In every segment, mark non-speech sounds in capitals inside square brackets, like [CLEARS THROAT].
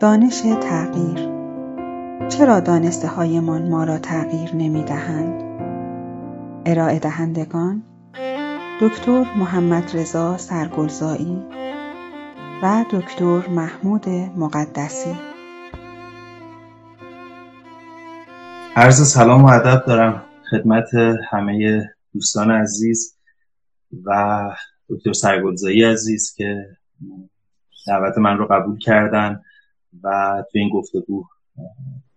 دانش تغییر. چرا دانسته هایمان ما را تغییر نمی دهند؟ ارائه دهندگان دکتر محمد رضا سرگلزایی و دکتر محمود مقدسی. عرض سلام و ادب دارم خدمت همه دوستان عزیز و دکتر سرگلزایی عزیز که دعوت من رو قبول کردن. و توی این گفتگو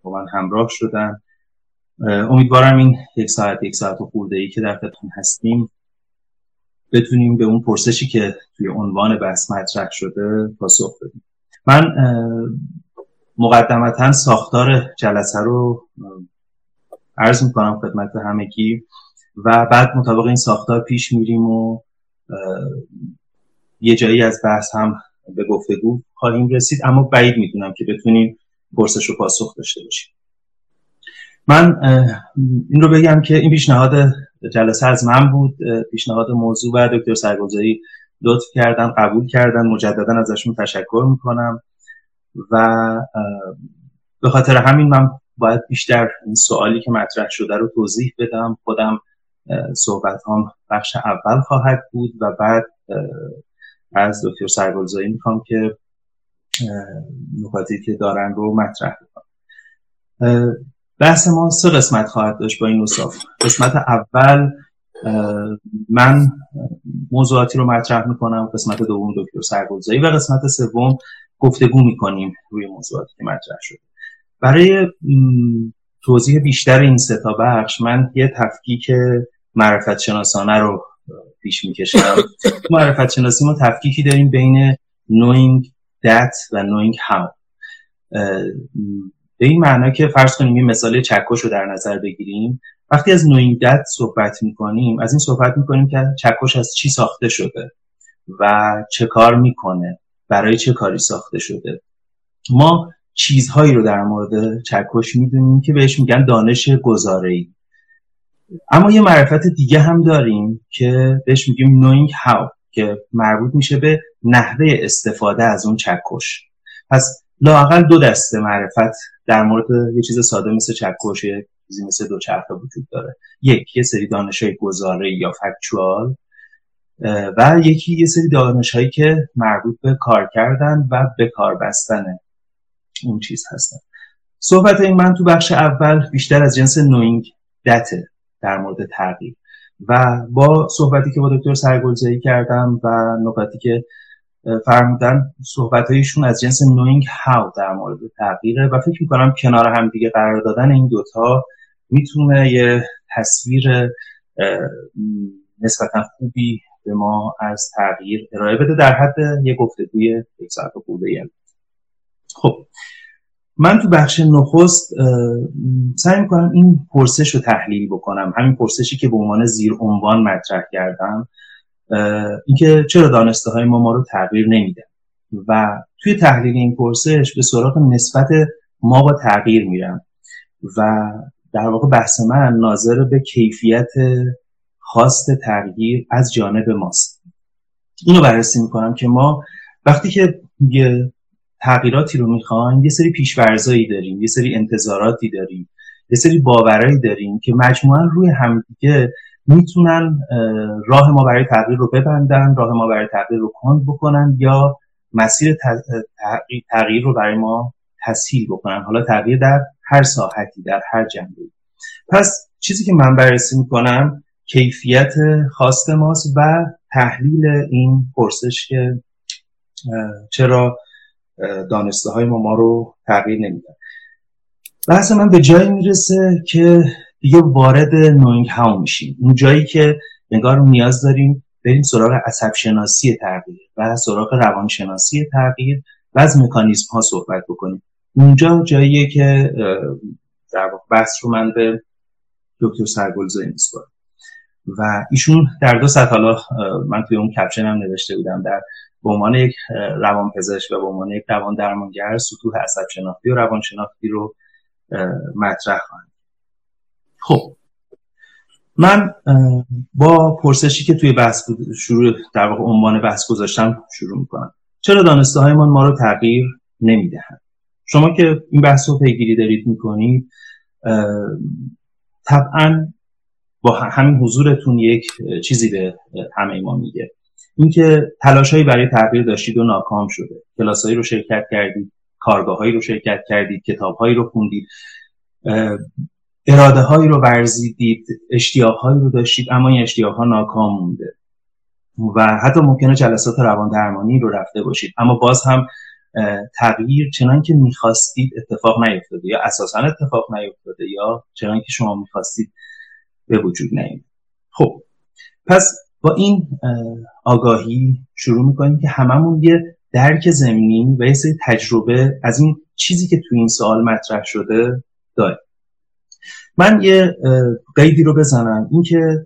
با من همراه شدن. امیدوارم این یک ساعت یک ساعت و خورده ای که در خدمتتون هستیم بتونیم به اون پرسشی که توی عنوان بحث مطرح شده پاسخ بدیم. من مقدمتا ساختار جلسه رو عرض می‌کنم خدمت همگی و بعد مطابق این ساختار پیش میریم و یه جایی از بحث هم به گفتگو خواهیم رسید. اما بعید می‌دونم که بتونیم پرسش و پاسخ داشته باشیم. من این رو بگم که این پیشنهاد جلسه از من بود. پیشنهاد موضوع و دکتر سرگذاری لطف کردن قبول کردن. مجددا ازشون تشکر می‌کنم. و به خاطر همین من باید بیشتر این سوالی که مطرح شده رو توضیح بدم. خودم صحبت هم بخش اول خواهد بود و بعد از دکتر سرگلزایی می‌خوام که نکاتی که دارن رو مطرح کنم بحث ما سه قسمت خواهد داشت با این اصاف قسمت اول من موضوعاتی رو مطرح می‌کنم قسمت دوم دکتر سرگلزایی و قسمت سوم گفتگو می‌کنیم روی موضوعاتی که مطرح شده. برای توضیح بیشتر این سه تا بخش من یه تفکیک معرفت شناسانه رو پیش می‌کشم. [LAUGHS] معرفت شناسی ما تفکیکی داریم بین knowing that و knowing how. به این معنا که فرض کنیم این مثال چکش رو در نظر بگیریم. وقتی از knowing that صحبت می‌کنیم از این صحبت می‌کنیم که چکش از چی ساخته شده و چه کار می‌کنه برای چه کاری ساخته شده. ما چیزهایی رو در مورد چکش می‌دونیم که بهش میگن دانش گزاره ای اما یه معرفت دیگه هم داریم که بهش میگیم knowing how که مربوط میشه به نحوه استفاده از اون چکش. پس لاقل دو دسته معرفت در مورد یه چیز ساده مثل چکش چیزی مثل دوچرخه وجود داره. یک یه سری دانش های گزاره یا فکچوال و یکی یه سری دانش هایی که مربوط به کار کردن و به کار بستن اون چیز هستن. صحبت این من تو بخش اول بیشتر از جنس knowing that ه در مورد تغییر. و با صحبتی که با دکتر سرگلزایی کردم و نکاتی که فرمودن صحبت هایشون از جنس knowing how در مورد تغییره و فکر می‌کنم کنار هم دیگه قرار دادن این دوتا می‌تونه یه تصویر نسبتا خوبی به ما از تغییر ارائه بده در حد یه گفتگوی یک ساعت خوبه خب. من تو بخش نخست سعی می‌کنم این پرسش رو تحلیل بکنم. همین پرسشی که به عنوان زیر عنوان مطرح کردم. اینکه چرا دانسته های ما ما رو تغییر نمیده و توی تحلیل این پرسش به سراغ نسبت ما با تغییر میرم. و در واقع بحث من ناظر به کیفیت خواست تغییر از جانب ماست. اینو بررسی می‌کنم که ما وقتی که تغییراتی رو می‌خوایم یه سری پیشورزایی داریم یه سری انتظاراتی داریم یه سری باورایی داریم که مجموعا روی همدیگه می‌تونن راه ما برای تغییر رو ببندن راه ما برای تغییر رو کند بکنن یا مسیر تغییر رو برای ما تسهیل بکنن. حالا تغییر در هر ساحتی در هر جنبه پس چیزی که من بررسی می‌کنم کیفیت خواست ماست و تحلیل این پرسش که چرا دانسته های ما ما رو تغییر نمیدن. بحث من به جایی می‌رسه که دیگه وارد نوینگ هاو میشیم. اون جایی که نگار نیاز داریم بریم سراغ عصب شناسی تغییر و سراغ روانشناسی تغییر و از مکانیزم ها صحبت بکنیم. اونجا جاییه که در بحث رو من به دکتر سرگلزایی میسپارم. و ایشون در دو سطح حالا من توی اون کپشن هم نوشته بودم در به عنوان یک روانپزشک و به عنوان یک روان درمانگر سطوح عصب شناختی و روانشناختی رو مطرح خواهم خب. من با پرسشی که توی بحث شروع در واقع عنوان بحث گذاشتم شروع می‌کنم. چرا دانسته های ما رو تغییر نمی‌دهند؟ شما که این بحث رو پیگیری دارید می‌کنید طبعا با همین حضورتون یک چیزی به همه ما میگه. اینکه تلاشهایی برای تغییر داشتید و ناکام شده. کلاسهایی رو شرکت کردید کارگاههایی رو شرکت کردید کتابهایی رو خوندید اراده هایی رو ورزیدید اشتیاق هایی رو داشتید اما این اشتیاق ها ناکام مونده. و حتی ممکنه جلسات روان درمانی رو رفته باشید. اما باز هم تغییر چنان که می‌خواستید اتفاق نیفتاده یا اساسا اتفاق نیفتاده یا چنان که شما می‌خواستید به وجود نیامده خب پس با این آگاهی شروع می‌کنیم که هممون یه درک زمینی و یه سری تجربه از این چیزی که تو این سوال مطرح شده داریم. من یه قیدی رو بزنم. اینکه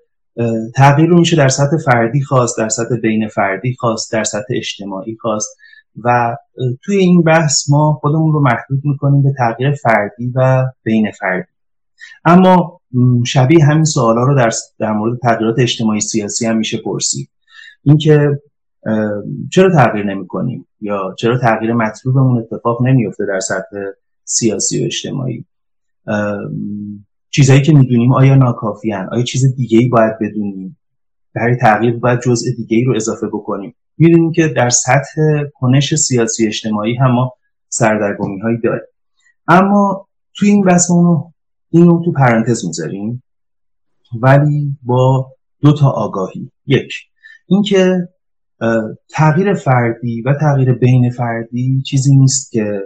تغییر رو میشه در سطح فردی خواست در سطح بین فردی خواست در سطح اجتماعی خواست و توی این بحث ما خودمون رو محدود می‌کنیم به تغییر فردی و بین فردی. اما شبیه همین سوالا رو در, در مورد تغییرات اجتماعی سیاسی هم میشه پرسید. اینکه چرا تغییر نمی کنیم یا چرا تغییر مطلوبمون اتفاق نمیفته در سطح سیاسی و اجتماعی؟ چیزهایی که می‌دونیم آیا ناکافیان آیا چیز دیگه ای باید بدونیم؟ برای تغییر باید جزء دیگه ای رو اضافه بکنیم. می‌دونیم که در سطح کنش سیاسی اجتماعی هم ما سردرگمی هایی داریم. اما توی این بحث اونو اینو تو پرانتز می‌ذاریم. ولی با دو تا آگاهی. یک اینکه تغییر فردی و تغییر بین فردی چیزی نیست که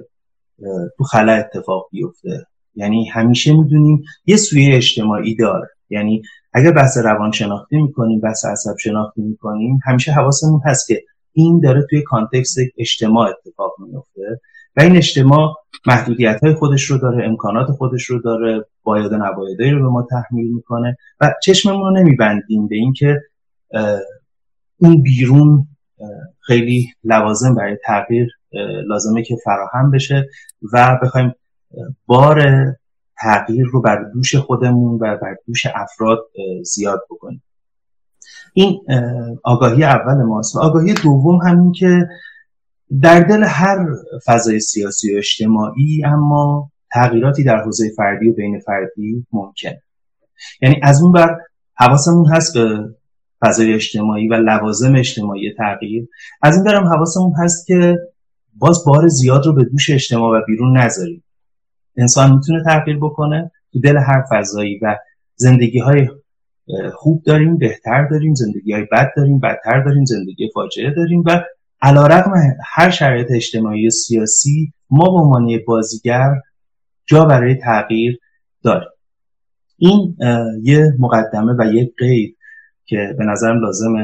تو خلا اتفاق بیفته. یعنی همیشه می‌دونیم یه سویه اجتماعی داره. یعنی اگر بحث روانشناختی می‌کنیم بحث عصب شناختی می‌کنیم همیشه حواسمون هست که این داره توی کانتکست اجتماع اتفاق میفته و این اجتماع محدودیت های خودش رو داره امکانات خودش رو داره باید و رو به ما تحمیل می‌کنه و چشممون رو نمیبندیم به اینکه اون بیرون خیلی لوازم برای تغییر لازمه که فراهم بشه و بخوایم بار تغییر رو بر دوش خودمون و بر دوش افراد زیاد بکنیم. این آگاهی اول ماست و آگاهی دوم همین که در دل هر فضای سیاسی و اجتماعی اما تغییراتی در حوزه فردی و بین فردی ممکن. یعنی از اون بر حواسمون هست به فضای اجتماعی و لوازم اجتماعی تغییر. از این برم حواسمون هست که باز بار زیاد رو به دوش اجتماع و بیرون نذاریم. انسان می‌تونه تغییر بکنه تو دل هر فضایی و زندگی های خوب داریم بهتر داریم زندگی های بد داریم بدتر داریم زندگی فاجعه داریم و علا رقم هر شرایط اجتماعی و سیاسی ما به عنوان بازیگر جا برای تغییر داریم. این یه مقدمه و یک قید که به نظرم لازم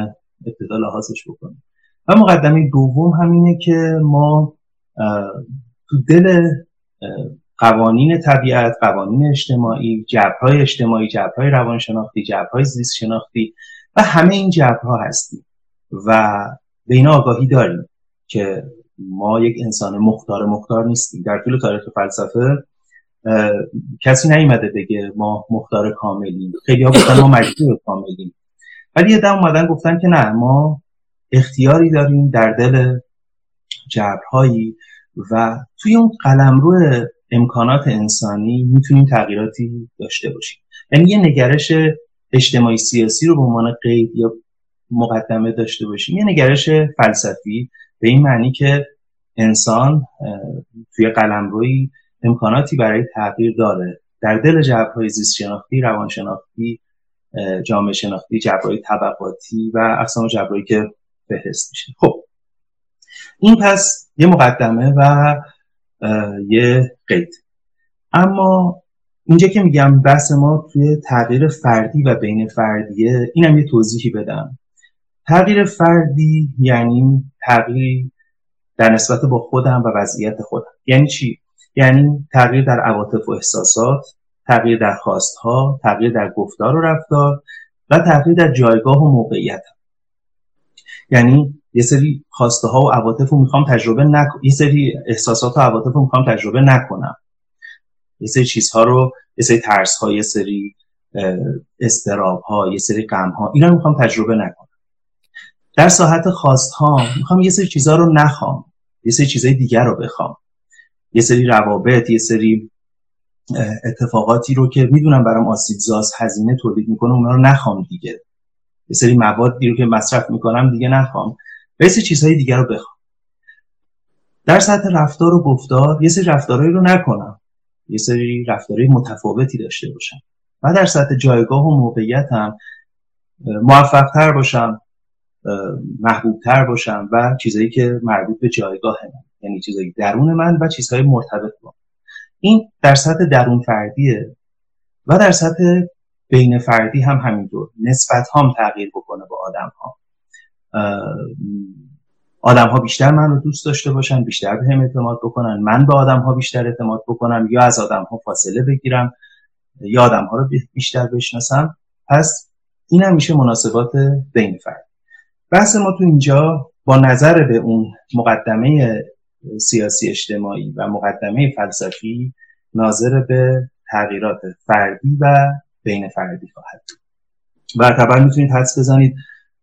ابتدا لحاظش بکنیم. و مقدمه دوم همینه که ما تو دل قوانین طبیعت قوانین اجتماعی جبرهای اجتماعی جبرهای روانشناختی جبرهای زیست شناختی و همه این جبرها هستیم. و به این آگاهی داریم که ما یک انسان مختار مختار نیستیم. در طول تاریخ فلسفه کسی نیومده بگه ما مختار کاملیم. خیلی ها گفتن ما مجبور کاملیم. ولی یه دم اومدن گفتن که نه ما اختیاری داریم در دل جبرهایی و توی اون قلمرو امکانات انسانی می‌تونیم تغییراتی داشته باشیم. یعنی یه نگرش اجتماعی سیاسی رو به عنوان قید یا مقدمه داشته باشیم. یه نگرش فلسفی به این معنی که انسان توی قلمروی امکاناتی برای تغییر داره. در دل جبرهای زیست شناختی روان شناختی جامعه شناختی جبرهای طبقاتی و اقسام جبرهایی که فهرست میشه. خب این پس یه مقدمه و یه قید. اما اینجا که میگم بحث ما توی تغییر فردی و بین فردیه اینم یه توضیحی بدم. تغییر فردی یعنی تغییر در نسبت با خودم و وضعیت خودم. یعنی چی؟ یعنی تغییر در عواطف و احساسات تغییر در خواستها تغییر در گفتار و رفتار و تغییر در جایگاه و موقعیت یعنی یه سری خواسته ها و عواطف رو می‌خوام تجربه نکنم یه سری احساسات و عواطف رو می‌خوام تجربه نکنم. یه سری چیزها رو یه سری ترس ها یه سری استراب ها یه سری غم ها اینا رو می‌خوام تجربه نکنم. در ساحت خواست ها می‌خوام یه سری چیزها رو نخوام. یه سری چیزهای دیگر رو بخوام. یه سری روابط یه سری اتفاقاتی رو که می‌دونم برام آسیبزاست هزینه تولید می‌کنه اونا رو نخوام دیگه. یه سری موادی رو که مصرف می‌کنم دیگه نخوام. و یه سری چیزهای دیگه رو بخوام. در سطح رفتار و گفتار یه سری رفتارهایی رو نکنم. یه سری رفتارهای متفاوتی داشته باشم. و در سطح جایگاه و موقعیت هم موفقتر باشم. محبوبتر باشم و چیزایی که مربوط به جایگاه من یعنی چیزایی درون من و چیزهای مرتبط با این در سطح درون فردیه و در سطح بین فردی هم همینطور. نسبت هم تغییر بکنه با آدم ها آدم ها بیشتر من رو دوست داشته باشن بیشتر به هم اعتماد بکنن من به آدم ها بیشتر اعتماد بکنم یا از آدم ها فاصله بگیرم یا آدم ها رو بیشتر بشناسم. پس این هم میشه مناسبات بین فرد بحث ما تو اینجا با نظر به اون مقدمه سیاسی اجتماعی و مقدمه فلسفی ناظر به تغییرات فردی و بین فردی خواهد و طبعا می‌تونید حدس بزنید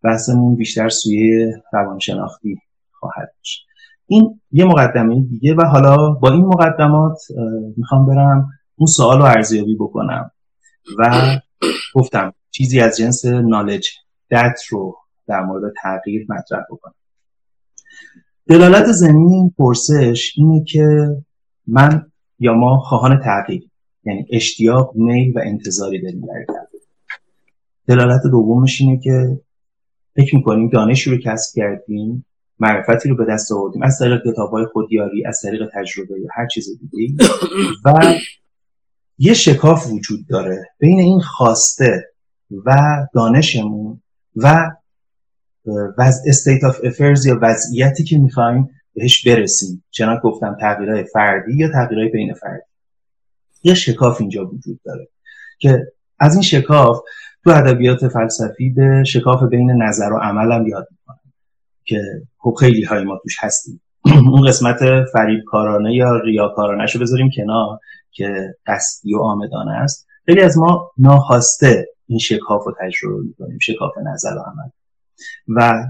بحثمون بیشتر سوی روانشناختی خواهد داشت این یه مقدمه دیگه و حالا با این مقدمات می‌خوام برم اون سوال رو ارزیابی بکنم و گفتم چیزی از جنس نالج دت رو در مورد تغییر مطرح بکنم. دلالت زمین پرسش اینه که من یا ما خواهان تغییر یعنی اشتیاق میل و انتظاری داریم برای تغییر. دلالت دومش اینه که فکر می‌کنیم دانشی رو کسب کردیم معرفتی رو به دست آوردیم از طریق کتاب های خودیاری از طریق تجربه یا هر چیز دیگه و یه شکاف وجود داره بین این خواسته و دانشمون و وضع state of affairs یا وضعیتی که می‌خوایم بهش برسیم. چنان که گفتم تغییرهای فردی یا تغییرهای بین فردی. یه شکاف اینجا وجود داره که از این شکاف تو ادبیات فلسفی به شکاف بین نظر و عمل هم یاد می‌کنم که خب خیلی های ما توش هستیم. [CLEARS THROAT] اون قسمت فریبکارانه یا ریاکارانه شو بذاریم کنار که قصدی و آمدانه است. خیلی از ما ناخواسته این شکاف رو تجربه می‌کنیم شکاف نظر و عمل. و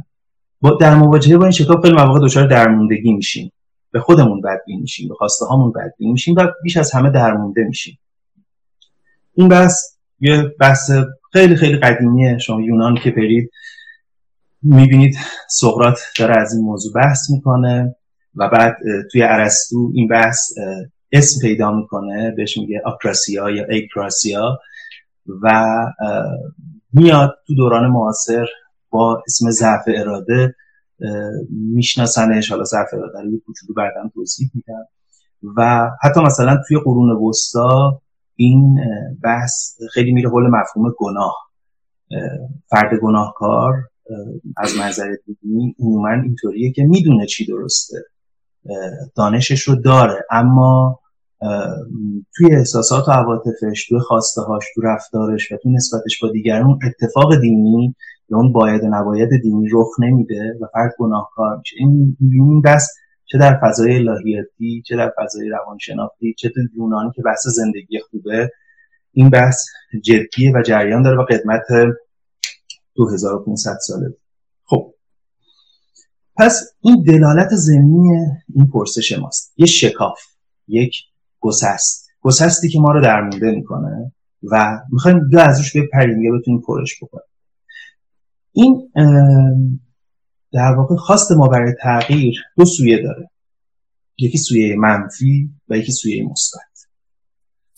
با در مواجهه با این شکاف خیلی مواقع دچار درموندگی میشیم. به خودمون بدبین میشیم به خواسته هامون بدبین میشیم و بیش از همه درمونده میشیم. این بحث یه بحث خیلی خیلی قدیمیه. شما یونان که برید می‌بینید سقرات داره از این موضوع بحث می‌کنه و بعد توی عرستو این بحث اسم پیدا می‌کنه. بهش میگه آکراسیا یا ایکراسیا و میاد تو دوران معاصر با اسم ضعف اراده میشناسنش. حالا ضعف اراده رو یه کوچولو بعدا توضیح میدم. و حتی مثلا توی قرون وسطا این بحث خیلی میره حول مفهوم گناه. فرد گناهکار از منظر دینی عموما اینطوریه که می‌دونه چی درسته. دانشش رو داره. اما توی احساسات و عواطفش توی خواسته هاش تو رفتارش و تو نسبتش با دیگران اتفاق دینی یا اون باید و نباید دینی رخ نمیده و فرد گناهکار میشه. این این بس چه در فضای الهیاتی چه در فضای روانشناختی چه تو یونانی که بحث زندگی خوبه. این بحث جدیه و جریان داره و قدمت 2500 ساله. خب. پس این دلالت زمینی این پرسش ماست. یه شکاف یک گسست. گسستی که ما رو درمونده می‌کنه و می‌خوایم یا ازش بپریم یا بتونیم پرش بکنیم. این در واقع خواست ما برای تغییر دو سویه داره. یکی سویه منفی و یکی سویه مثبت.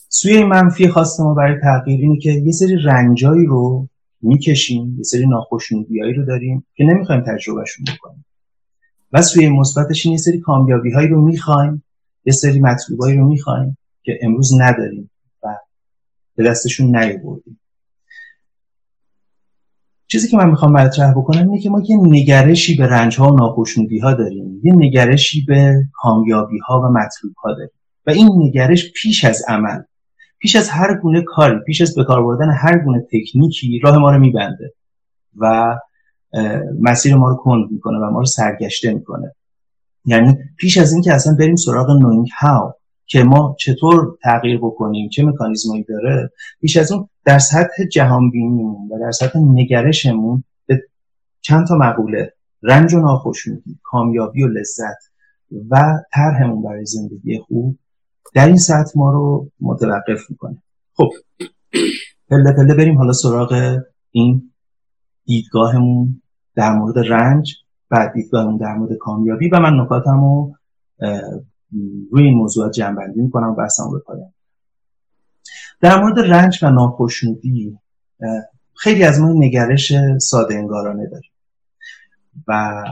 سویه منفی خواست ما برای تغییر اینه که یه سری رنجایی رو می‌کشیم یه سری ناخوشنودیایی رو داریم که نمی‌خوایم تجربهشون بکنیم. و سوی مثبتش این یه سری کامیابی هایی رو می‌خوایم یه سری مطلوبایی رو می‌خوایم که امروز نداریم و به دستشون نیاوردیم. چیزی که من می‌خوام مطرح بکنم اینه که ما یه نگرشی به رنج ها و ناخشنودی ها داریم. یه نگرشی به کامیابی ها و مطلوب ها داریم. و این نگرش پیش از عمل پیش از هر گونه کاری پیش از به کار بردن هر گونه تکنیکی راه ما رو میبنده و مسیر ما رو کند می‌کنه و ما رو سرگشته می‌کنه. یعنی پیش از اینکه اصلا بریم سراغ نوینگ هاو که ما چطور تغییر بکنیم چه مکانیزمایی داره پیش از اون در سطح جهان بینیمون و در سطح نگرشمون به چند تا مقوله رنج و ناخشنودی کامیابی و لذت و طرحمون برای زندگی خوب در این سطح ما رو متوقف می‌کنه. خب پله پله بریم حالا سراغ این دیدگاهمون در مورد رنج بعد دیدگاهمون در مورد کامیابی و من نکاتم رو روی این موضوع جنبندی می‌کنم و بحثم به پایان در مورد رنج و ناخشنودی خیلی از ما نگرش ساده انگارانه داریم. و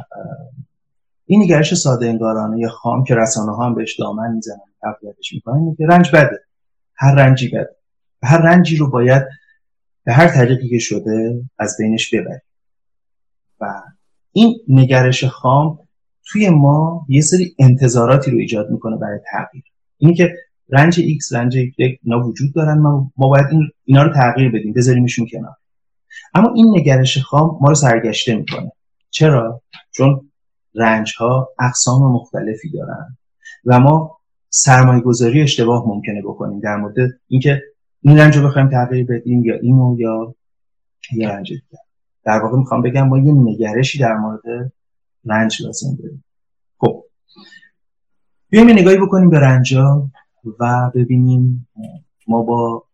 این نگرش ساده انگارانه یا خام که رسانه ها هم بهش دامن می‌زنن تقویتش می‌کنن که رنج بده. هر رنجی بده. هر رنجی رو باید به هر طریقی که شده از بینش ببریم. و این نگرش خام توی ما یه سری انتظاراتی رو ایجاد می‌کنه برای تغییر. اینی که رنج X رنج Y اینا وجود دارن. ما, ما باید این اینا رو تغییر بدیم بذاریمشون کنار. اما این نگرش خام ما رو سرگشته می‌کنه. چرا؟ چون رنج ها اقسام مختلفی دارن و ما سرمایه گذاری اشتباه ممکنه بکنیم در مورد اینکه این رنج رو بخوایم تغییر بدیم یا اینو یا یا رنج دیگر. در واقع می‌خوام بگم ما یه نگرشی در مورد رنج لازم داریم. خب. بیایم یه نگاهی بکنیم به رنجا و ببینیم ما با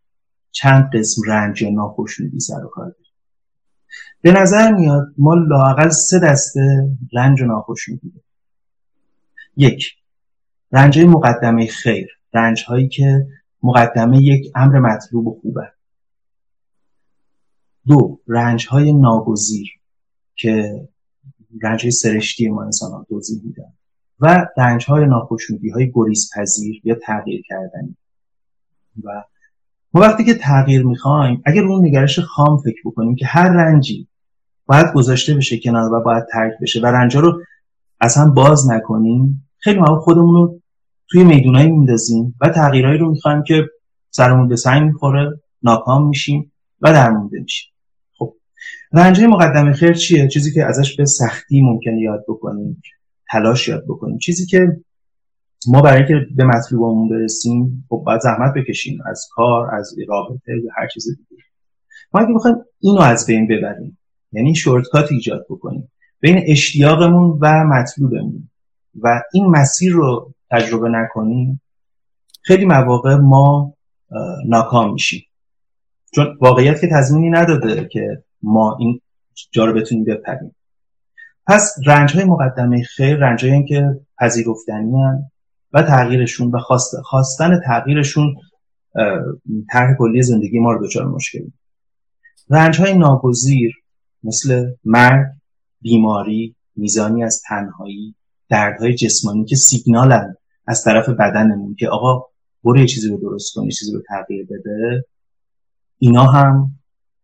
چند قسم رنج یا ناخشنودی سر و کار داریم. به نظر میاد ما لاقل سه دسته رنج و ناخشنودی داریم. یک رنج مقدمه خیر رنج هایی که مقدمه یک امر مطلوب و خوبه دو رنج های ناگزیر که رنج های سرشتی ما انسان ها توضیح میدن. و رنج های ناخشنودی های گریز پذیر یا تغییر کردنی. و ما وقتی که تغییر می‌خوایم اگر اون نگرش خام فکر بکنیم که هر رنجی باید گذاشته بشه کنار و باید ترک بشه و رنجا رو اصلا باز نکنیم خیلی ما خودمون رو توی میدونایی میندازیم و تغییرهایی رو می‌خوایم که سرمون به سنگ می‌خوره ناکام میشیم و درمونده میشیم. خب رنجه مقدمه خیر چیه؟ چیزی که ازش به سختی ممکنه یاد بکنیم. تلاش یاد بکنیم. چیزی که ما برای که به مطلوبمون برسیم خب باید زحمت بکشیم از کار از رابطه یا هر چیز دیگه. ما اگه بخوایم اینو از بین ببریم یعنی شورتکات ایجاد بکنیم بین اشتیاقمون و مطلوبمون و این مسیر رو تجربه نکنیم خیلی مواقع ما ناکام میشیم. چون واقعیت که تضمینی نداده که ما این جا رو بتونیم بپریم. پس رنج های مقدمه خیر رنج های که پذیرفتنی و تغییرشون و خواستن تغییرشون طرح کلی زندگی ما رو دچار مشکلی رنج های ناگزیر مثل مرگ بیماری میزانی از تنهایی دردهای جسمانی که سیگنالن از طرف بدنمون که آقا برو یه چیزی رو درست کنی چیزی رو تغییر بده. اینا هم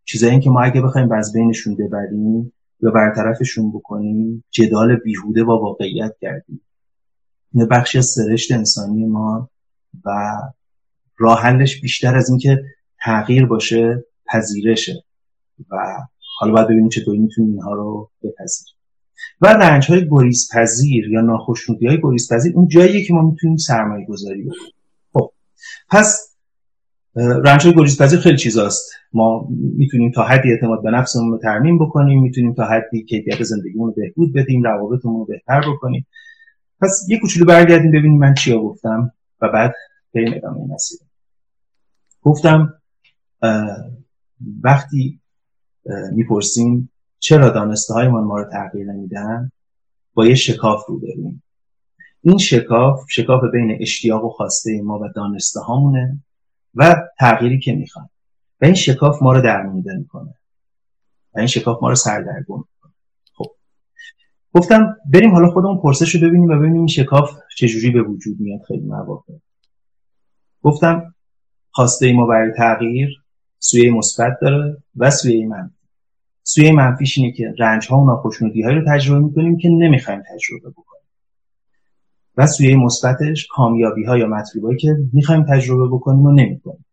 چیزایی که ما اگه بخوایم از بینشون ببریم یا برطرفشون بکنیم جدال بیهوده با واقعیت کردیم. این بخشی از سرشت انسانی ما و راه حلش بیشتر از اینکه تغییر باشه پذیرشه. و حالا باید ببینیم چطوری می‌تونیم اینها رو بپذیریم. و رنج های گریز پذیر یا ناخشنودی های گریز پذیر اون جاییه که ما می‌تونیم سرمایه گذاری بکنیم. خب پس رنج های گریز پذیر خیلی چیزاست. ما می‌تونیم تا حدی اعتماد به نفسمون رو ترمیم بکنیم می‌تونیم تا حدی کیفیت زندگیمون رو بهبود بدیم روابطمون رو بهتر بکنیم. پس یه کوچولو برگردیم ببینیم من چیا گفتم و بعد بریم ادامه مسیر. گفتم وقتی می‌پرسیم چرا دانسته های ما رو تغییر نمیدن با یه شکاف رو داریم این شکاف شکاف بین اشتیاق و خواسته ما و دانسته هامونه و تغییری که می‌خوایم و این شکاف ما رو درمونده می‌کنه. و این شکاف ما رو سردرگم می‌کنه. خب. گفتم بریم حالا خودمون پرسش رو ببینیم و ببینیم این شکاف چجوری به وجود میاد خیلی مواقع. گفتم خواسته ما برای تغییر سویه مثبت داره و سویه منفی. سویه منفیش اینه که رنج ها و ناخشنودی رو تجربه می‌کنیم که نمی‌خوایم تجربه بکنیم. و سویه مثبتش کامیابی ها یا مطلوبایی که می‌خوایم تجربه بکنیم و نمی‌کنیم.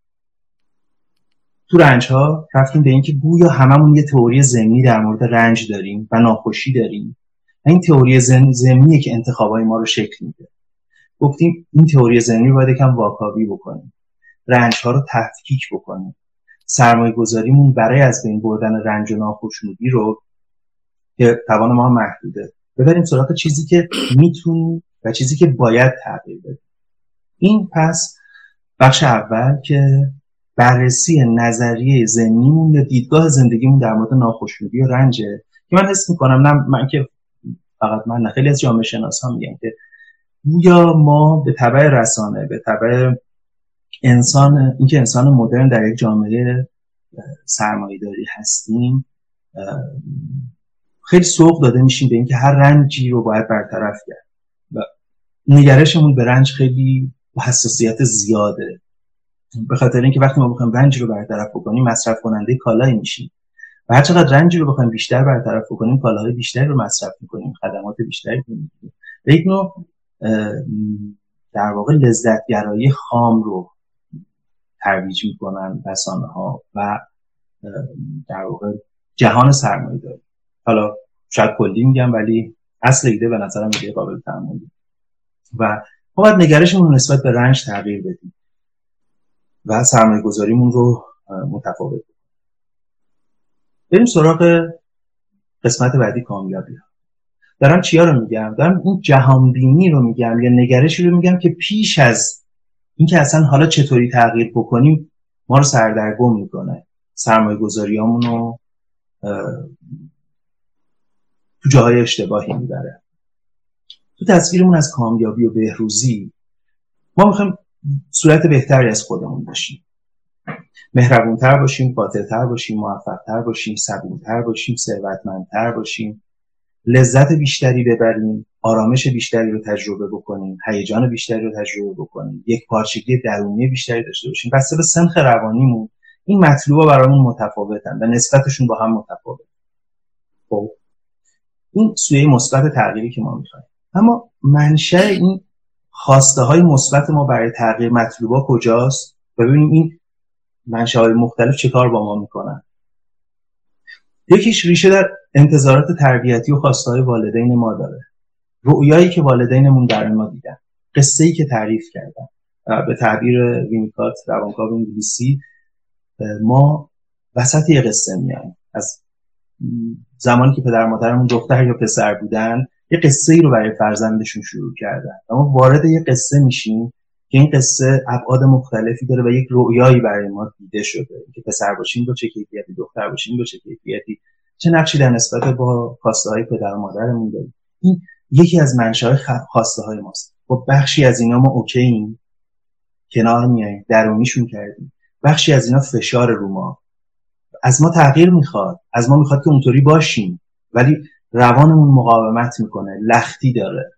تو رنج ها رفتیم به اینکه گویا هممون یه تئوری ضمنی در مورد رنج داریم و ناخوشی داریم و این تئوری ضمنیه که انتخابای ما رو شکل میده. گفتیم این تئوری رو باید یکم واکاوی بکنیم. رنج ها رو تفکیک بکنیم. سرمایه گذاریمون برای از بین بردن رنج و ناخشنودی رو که توان ما محدوده. ببریم سراغ چیزی که می‌تونیم و چیزی که باید تغییر بده. این پس بخش اول که بررسی نظریه ذهنیمون یا دیدگاه زندگیمون در مورد ناخوشنودی و رنجه که من حس می‌کنم نه من که فقط من نه خیلی از جامعه شناس ها میگن که گویا ما به طبع رسانه به طبع انسان اینکه انسان مدرن در یک جامعه سرمایهداری هستیم خیلی سوق داده میشیم به اینکه هر رنجی رو باید برطرف کرد. نگرشمون به رنج خیلی حساسیت زیاده. به خاطر اینکه وقتی ما بخوایم رنج رو برطرف بکنیم مصرف کننده کالایی میشیم. و هر چقدر رنج رو بخوایم بیشتر برطرف بکنیم کالاهای بیشتری رو مصرف می‌کنیم خدمات بیشتری می‌کنیم به یک نوع در واقع لذتگرایی خام رو ترویج می‌کنن رسانه ها و در واقع جهان سرمایه داری حالا شاید کلی میگم ولی اصل ایده به نظرم ایده قابل تعملی و ما باید نگرشمون نسبت به رنج تغییر بدیم و سرمایه گذاریمون رو متفاوت کنیم. بریم سراغ قسمت بعدی کامیابی. دارم چیا رو میگم؟ دارم این جهانبینی رو میگم یا نگرشی رو میگم که پیش از اینکه اصلا حالا چطوری تغییر بکنیم ما رو سردرگم می‌کنه. سرمایه گذاریامون رو تو جاهای اشتباهی می‌بره. تو تصویرمون از کامیابی و بهروزی ما می‌خوایم صورت بهتری از خودمون باشیم. مهربونتر باشیم قاطعتر باشیم موفقتر باشیم صبورتر باشیم ثروتمندتر باشیم. لذت بیشتری ببریم آرامش بیشتری رو تجربه بکنیم هیجان بیشتری رو تجربه بکنیم یک پارچگی درونی بیشتری داشته باشیم. بسته به سنخ روانیمون این مطلوبا برامون متفاوتن و نسبتشون با هم متفاوت خب این سویه مثبت تغییری که ما می‌خوایم. اما منشأ این خواسته های مثبت ما برای تغییر مطلوبا کجاست؟ و ببینیم این منشه های مختلف چه کار با ما می‌کنن. یکیش ریشه در انتظارات تربیتی و خواسته های والدین ما داره. رؤیایی که والدینمون در ما دیدن. قصه ای که تعریف کردن. به تعبیر وینیکات روانکاو انگلیسی ما وسط یه قصه میایم از زمانی که پدر مادرمون دختر یا پسر بودن یه قصه ای رو برای فرزندشون شروع کردن. اما وارد یه قصه میشیم که این قصه ابعاد مختلفی داره و یک رویایی برای ما دیده شده. که پسر باشیم با چه کیفیتی دختر باشیم با چه کیفیتی. چه نقشی در نسبت با خواسته های پدر و مادرمون داریم. این یکی از منشأ خواسته های ماست. با بخشی از اینا ما اوکییم کنار میاییم. درونیشون کردیم. بخشی از اینا فشار رو ما. از ما تغییر می‌خواد. از ما می‌خواد که اونطوری باشیم. ولی روانمون مقاومت می‌کنه لختی داره.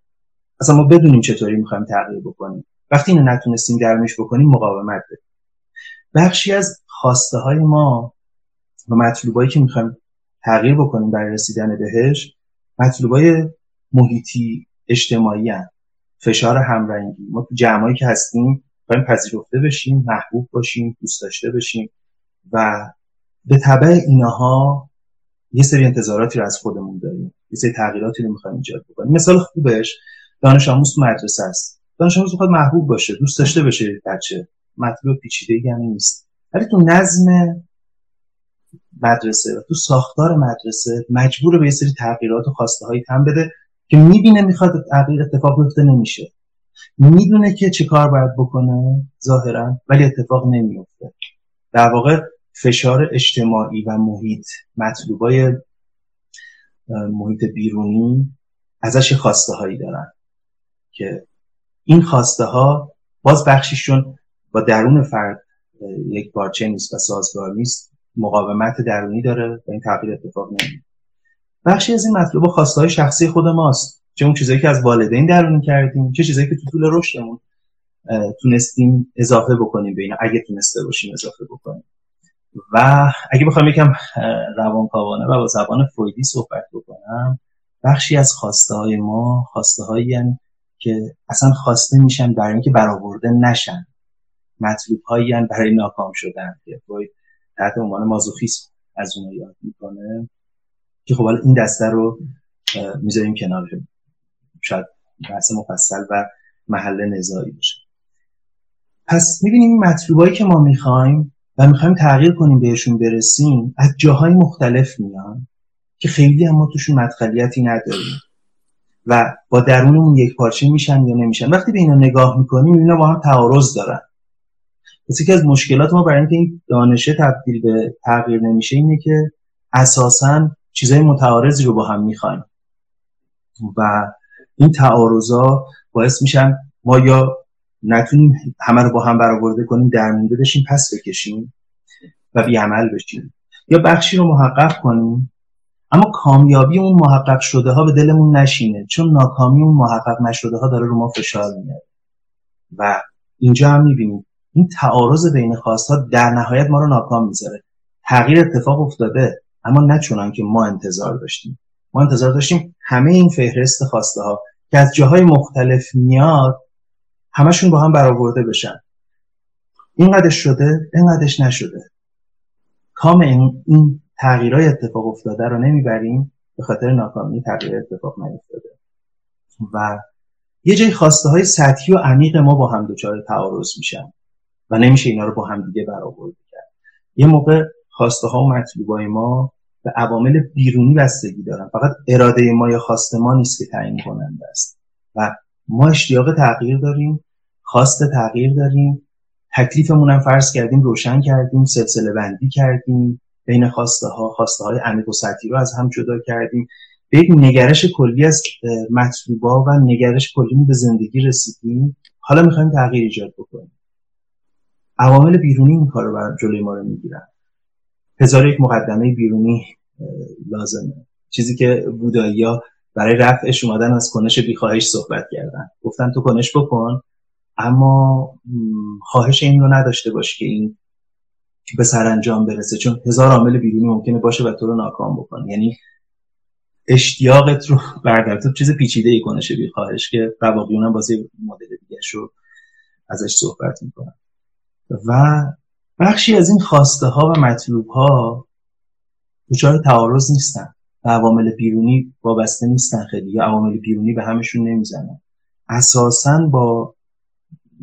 اصلا ما بدونیم چطوری می‌خوایم تغییر بکنیم. وقتی اینو نتونستیم درمش بکنیم مقاومت داریم بخشی از خواسته های ما و مطلوبایی که می‌خوایم تغییر بکنیم برای رسیدن بهش مطلوبای محیطی اجتماعی هم. فشار همرنگی. ما تو جمعایی که هستیم باید پذیرفته بشیم محبوب باشیم دوست داشته بشیم و به طبع اینها یه سری انتظاراتی رو از خودمون داریم. یه سری تغییراتی رو می‌خوایم ایجاد بکنیم. مثال خوبش دانش آموز مدرسه است. دانش آموز می‌خواد محبوب باشه دوست داشته باشه بچه. مطلوب پیچیده هم نیست. ولی تو نظم مدرسه و تو ساختار مدرسه مجبور به یه سری تغییرات و خواسته هایی تم بده که می‌بینه می‌خواد تغییر اتفاق بیفته نمیشه. می‌دونه که چه کار باید بکنه ظاهرا ولی اتفاق نمیفته در واقع فشار اجتماعی و محیط مطلوبای محیط بیرونی ازش خواسته هایی دارن که این خواسته ها باز بخشیشون با درون فرد یک بارچه نیست و سازگار نیست مقاومت درونی داره و این تغییر اتفاق نمیفته بخشی از این مطلوب خواسته های شخصی خود ماست چه اون چیزایی که از والدین درونی کردیم چه چیزایی که تو طول رشدمون تونستیم اضافه بکنیم به اینا اگه تونسته باشیم اضافه بکنیم. و اگه بخوام یکم روانکاوانه و با زبان فرویدی صحبت بکنم بخشی از خواسته های ما خواسته هایی که اصلا خواسته میشن برای اینکه برآورده نشن. مطلوب هایی برای ناکام شدن. که فروید تحت عنوان مازوخیسم از اون یاد می‌کنه که خب حالا این دسته رو می‌ذاریم کنار. شاید بحث مفصل و محل نزاعی باشه. پس می‌بینیم مطلوبایی که ما می‌خوایم و می‌خوایم تغییر کنیم بهشون برسیم از جاهای مختلف میان که خیلی هم ما توشون مدخلیتی نداریم و با درونمون یک پارچه میشن یا نمیشن. وقتی به اینا نگاه می‌کنیم اینا با هم تعارض دارن. پس یکی از مشکلات ما برای اینکه این دانشه تبدیل به تغییر نمیشه اینه که اساسا چیزای متعارضی رو با هم می‌خوایم. و این تعارضا باعث میشن ما یا نتونیم همه رو با هم برآورده کنیم درمونده بشیم پس بکشیم و بیعمل بشیم. یا بخشی رو محقق کنیم اما کامیابی اون محقق شده ها به دلمون نشینه. چون ناکامی اون محقق نشده ها داره رو ما فشار میاره. و اینجا هم می‌بینیم این تعارض بین خواست ها در نهایت ما رو ناکام می‌ذاره. تغییر اتفاق افتاده اما نه چونان که ما انتظار داشتیم. ما انتظار داشتیم همه این فهرست خواسته ها که از جاهای مختلف میاد همشون با هم برآورده بشن. اینقدرش شده اینقدرش نشده. کام این, این تغییرهای اتفاق افتاده رو نمی‌بریم به خاطر ناکامی تغییر اتفاق نیفتاده. و یه جای خواسته های سطحی و عمیق ما با هم دچار تعارض میشن و نمیشه اینا رو با هم دیگه برآورده کرد. یه موقع خواسته ها و مطلوبای ما به عوامل بیرونی بستگی دارن. فقط اراده ما یا خواست ما نیست که تعیین کننده است. و ما اشتیاق تغییر داریم خواست تغییر داریم تکلیفمون هم فرض کردیم روشن کردیم سلسله بندی کردیم بین خواسته ها خواسته های عمیق و سطحی رو از هم جدا کردیم. به یک نگرش کلی از مطلوبا و نگرش کلی به زندگی رسیدیم. حالا می‌خوایم تغییر ایجاد بکنیم. عوامل بیرونی این کار رو جلوی ما رو می‌گیرن. هزار یک مقدمه بیرونی لازمه. چیزی که بودایی برای رفعش اومدن از کنش بیخواهش صحبت کردن. گفتن تو کنش بکن اما خواهش این رو نداشته باش که این به سرانجام برسه چون هزار عامل بیرونی ممکنه باشه و تو رو ناکام بکنه. یعنی اشتیاقت رو [LAUGHS] بردار. تو چیز پیچیده ای کنشه بیخواهش که رواقیون هم بازی مدل دیگه رو ازش صحبت می‌کنن و بخشی از این خواسته ها و مطلوب ها دچار تعارض نیستن. و عوامل بیرونی وابسته نیستن خیلی. یا عوامل بیرونی به همشون نمی‌زنن. اساسا با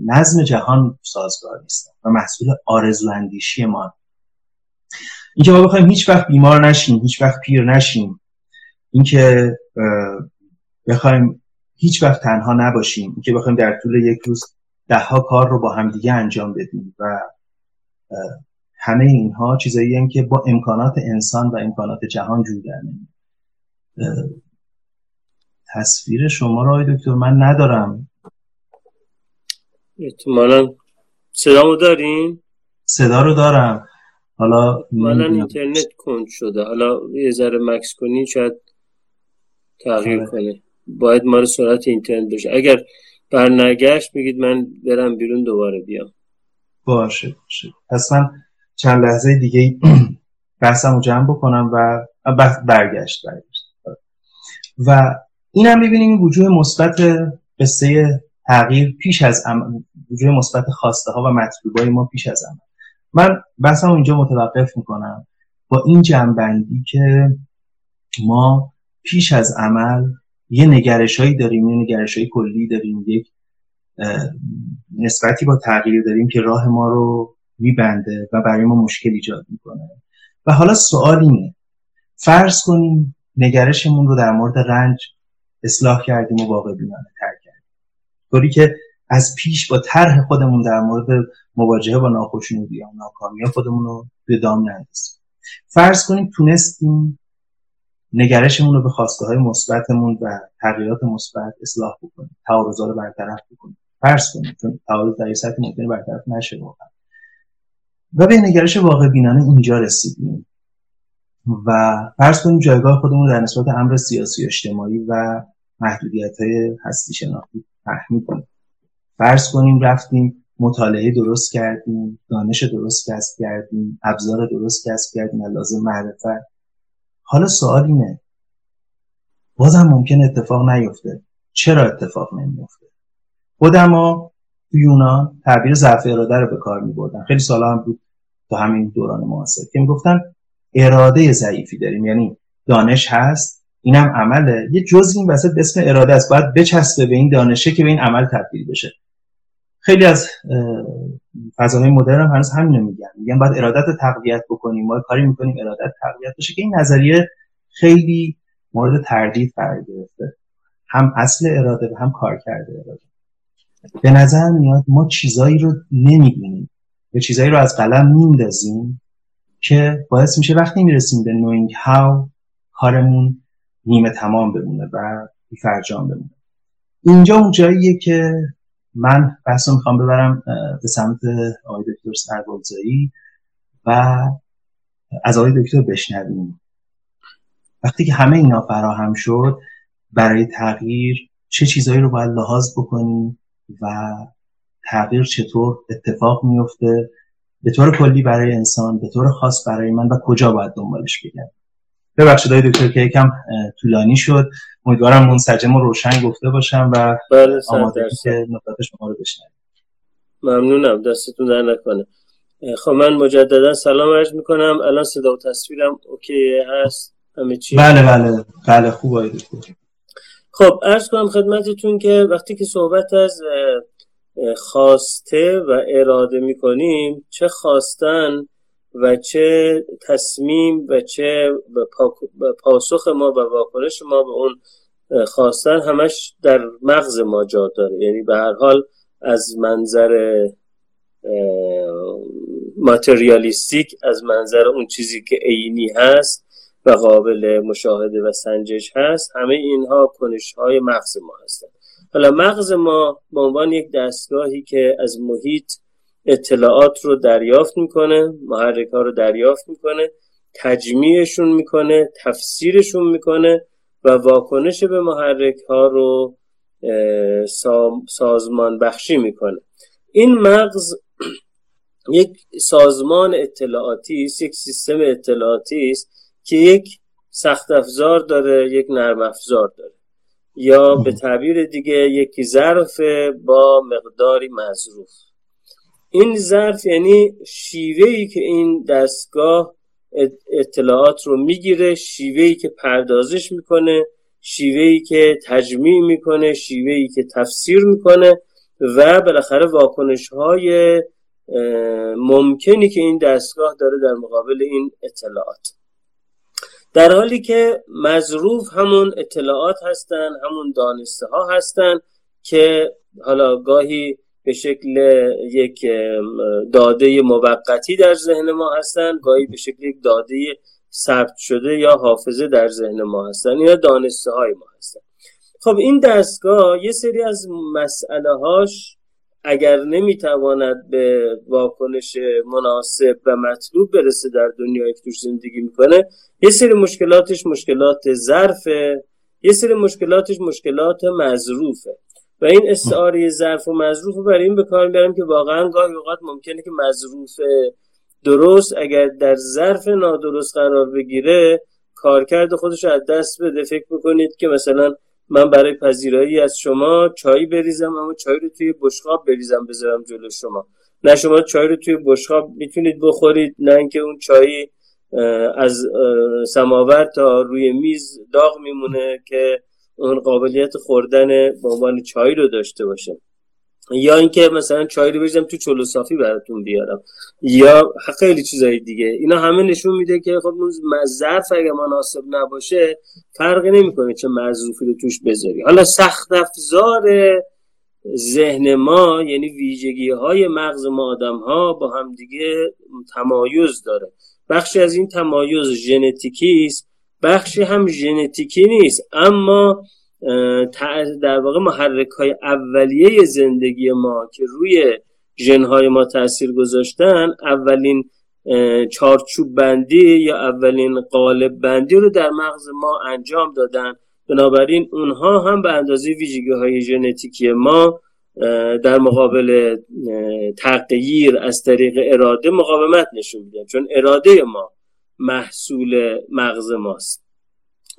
نظم جهان سازگار نیستن و محصول آرزو اندیشی ما اینکه ما بخوایم هیچ وقت بیمار نشیم هیچ وقت پیر نشیم اینکه بخوایم هیچ وقت تنها نباشیم اینکه بخوایم در طول یک روز دهها کار رو با همدیگه انجام بدیم و همه اینها چیزایی هم که با امکانات انسان و امکانات جهان جور در تصویر شما رو آقای دکتر من ندارم. احتمالا صدا دارین؟ صدا رو دارم. حالا من اینترنت کند شده. حالا یه ذره مکس کنی شاید تغییر آره. کنه. باید ما سرعت اینترنت بشه اگر برنگشت بگید من برم بیرون دوباره بیام. باشه باشه. پس من چند لحظه دیگه [CLEARS THROAT] بحثم رو جمع بکنم و برگشت برگشت و این هم ببینیم وجود مثبت قصه تغییر پیش از عمل وجود مثبت خواسته ها و مطلوبای ما پیش از عمل. من بحثم اینجا متوقف می‌کنم با این جنبندی که ما پیش از عمل یه نگرش هایی داریم یه نگرش های کلی داریم یک نسبتی با تغییر داریم که راه ما رو میبنده و برای ما مشکل ایجاد می‌کنه. و حالا سوال اینه. فرض کنیم نگرشمون رو در مورد رنج اصلاح کردیم و واقع بینانه تر کردیم. طوری که از پیش با طرح خودمون در مورد مواجهه با ناخشنودی یا ناکامی خودمون رو به دام نندازیم فرض کنیم تونستیم نگرشمون رو به خواسته های مثبتمون و تغییرات مثبت اصلاح بکنیم. تعارضا رو برطرف بکنیم. فرض کنیم چون تعارض در سطح ممکنه برطرف نشه واقعا. و به نگرش واقع بینانه اینجا رسیدیم. و فرض کنیم جایگاه خودمون در نسبت امر سیاسی اجتماعی و محدودیت های هستی شناختی فهمی کنیم فرض کنیم رفتیم مطالعه درست کردیم دانش درست کسب کردیم ابزار درست کسب کردیم لازم معرفت. حالا سوال اینه بازم ممکن اتفاق نیفته. چرا اتفاق نمیفته خودما تو یونان تعبیر ضعف اراده رو به کار می بردن خیلی سالا هم بود تو همین دوران معاصر که می‌گفتن اراده ضعیفی داریم. یعنی دانش هست اینم عمله. یه جزئی این وسط اسم اراده است. باید بچسبه به این دانشه که به این عمل تبدیل بشه. خیلی از فضاهای مدرن هم هنوز همین میگن. میگن باید ارادت تقویت بکنیم. ما کاری می‌کنیم ارادت تقویت بشه که این نظریه خیلی مورد تردید قرار گرفته. هم اصل اراده و هم کار کرده اراده. به نظر میاد ما چیزایی رو نمی‌بینیم. یا چیزایی رو از قلم میندازیم که باعث میشه وقتی می‌رسیم به نوینگ هاو کارمون نیمه تمام بمونه و فرجام بمونه. اینجا اون جاییه که من بحث می‌خوام ببرم به سمت آقای دکتر سربالزایی و از آقای دکتر بشنویم. وقتی که همه اینا فراهم شد برای تغییر چه چیزهایی رو باید لحاظ بکنیم؟ و تغییر چطور اتفاق میفته به طور کلی برای انسان به طور خاص برای من و کجا باید دنبالش بگم ببخشید های دکتر که یکم طولانی شد. امیدوارم منسجم و روشن گفته باشم و بله آماده که نکات شما رو بشنویم. ممنونم دستتون در نکنه. خب من مجددا سلام عرض می‌کنم. الان صدا و تصویرم اوکی هست؟ همه چی؟ بله بله بله خوب دکتر. خب ارز کنم خدمتتون که وقتی که صحبت از خواسته و اراده می‌کنیم چه خواستن و چه تصمیم و چه پاسخ ما و واکنش ما به اون خواستن همش در مغز ما جا داره. یعنی به هر حال از منظر ماتریالیستیک از منظر اون چیزی که عینی هست و قابل مشاهده و سنجش هست همه اینها کنش های مغز ما هستند. حالا مغز ما به عنوان یک دستگاهی که از محیط اطلاعات رو دریافت می‌کنه محرک ها رو دریافت می‌کنه تجمیعشون می‌کنه تفسیرشون می‌کنه و واکنش به محرک ها رو سازمان بخشی می‌کنه. این مغز یک سازمان اطلاعاتی است یک سیستم اطلاعاتی است که یک سخت افزار داره یک نرم افزار داره. یا به تعبیر دیگه یک ظرف با مقداری مظروف این ظرف یعنی شیوهی که این دستگاه اطلاعات رو می‌گیره شیوهی که پردازش می‌کنه شیوهی که تجمیع می‌کنه شیوهی که تفسیر می‌کنه و بالاخره واکنش های ممکنی که این دستگاه داره در مقابل این اطلاعات. در حالی که مظروف همون اطلاعات هستن همون دانسته ها هستن که حالا گاهی به شکل یک داده موقتی در ذهن ما هستن گاهی به شکل یک داده ثبت شده یا حافظه در ذهن ما هستن یا دانسته های ما هستن. خب این دستگاه یه سری از مسئله هاش اگر نمی‌تواند به واکنش مناسب و مطلوب برسه در دنیایی که توش زندگی می‌کنه یه سری مشکلاتش مشکلات ظرفه یه سری مشکلاتش مشکلات مظروفه و این استعاره ظرف و مظروف رو برای این به کار می‌برم که واقعا گاهی اوقات ممکنه که مظروف درست اگر در ظرف نادرست قرار بگیره کارکرد خودش رو از دست بده. فکر بکنید که مثلا من برای پذیرایی از شما چای بریزم اما چای رو توی بشقاب بریزم بذارم جلو شما. نه شما چای رو توی بشقاب می‌تونید بخورید نه اینکه اون چای از سماور تا روی میز داغ میمونه که اون قابلیت خوردن به عنوان چای رو داشته باشه. یا اینکه مثلا چای رو بریزم تو چلو صافی براتون بیارم. یا خیلی چیزای دیگه. اینا همه نشون میده که خب ظرف اگه مناسب نباشه فرقی نمی‌کنه چه مظروفی رو توش بذاری. حالا سخت افزار ذهن ما یعنی ویژگی های مغز ما آدم ها با همدیگه تمایز داره. بخشی از این تمایز ژنتیکی است بخشی هم ژنتیکی نیست. اما در واقع محرک های اولیه زندگی ما که روی ژنهای ما تاثیر گذاشتن اولین چارچوب بندی یا اولین قالب بندی رو در مغز ما انجام دادن. بنابراین اونها هم به اندازه ویژگی های ژنتیکی ما در مقابل تغییر از طریق اراده مقاومت نشون میدن. چون اراده ما محصول مغز ماست.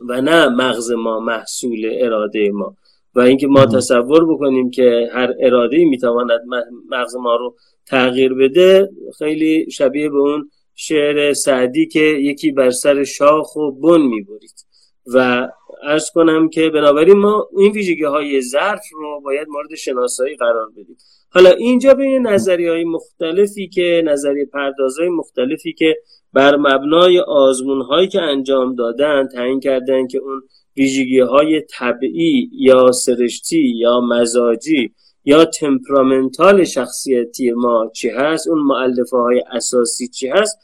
و نه مغز ما محصول اراده ما. و اینکه ما تصور بکنیم که هر اراده می‌تواند مغز ما رو تغییر بده خیلی شبیه به اون شعر سعدی که یکی بر سر شاخ و بن می‌برید. و ارز کنم که بنابراین ما این ویژگی های ظرف رو باید مورد شناسایی قرار بدیم. حالا اینجا بین نظری های مختلفی که نظریه پردازهای مختلفی که بر مبنای آزمون هایی که انجام دادن تعیین کردن که اون ویژگی های طبعی یا سرشتی یا مزاجی یا تمپرامنتال شخصیتی ما چی هست اون معلفه های اساسی چی هست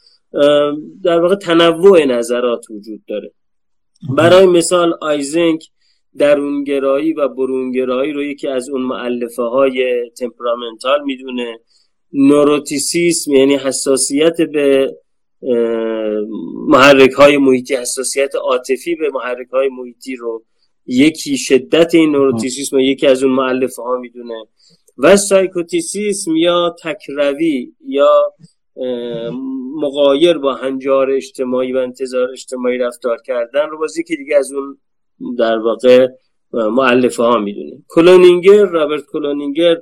در واقع تنوع نظرات وجود داره. برای مثال آیزنک درونگرایی و برونگرایی رو یکی از اون معلفه های تمپرامنتال می‌دونه. نوروتیسیسم یعنی حساسیت به محرک های محیطی حساسیت عاطفی به محرک های محیطی رو یکی شدت این نوروتیسیسم یکی از اون معلفه ها می‌دونه. و سایکوتیسیسم یا تکروی یا مقایر با هنجار اجتماعی و انتظار اجتماعی رفتار کردن رو باز یکی دیگه از اون در واقع مؤلفه ها می‌دونه کلونینگر رابرت کلونینگر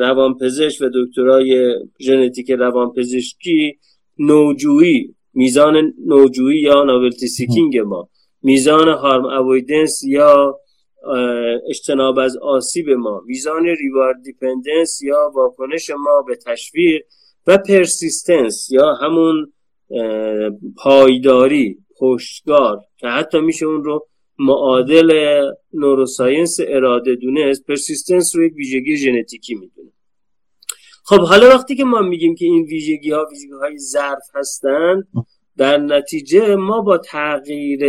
روانپزشک و دکترای ژنتیک روانپزشکی نوجویی میزان نوجویی یا novelty seeking ما. میزان harm avoidance یا اجتناب از آسیب ما. میزان reward dependence یا واکنش ما به تشویق و persistence یا همون پایداری پشتگار که حتی میشه اون رو معادل نوروساینس اراده دونست پرسیستنس رو یک ویژگی ژنتیکی می‌دونه. خب حالا وقتی که ما میگیم که این ویژگی ها ویژگی های ظرف هستند در نتیجه ما با تغییر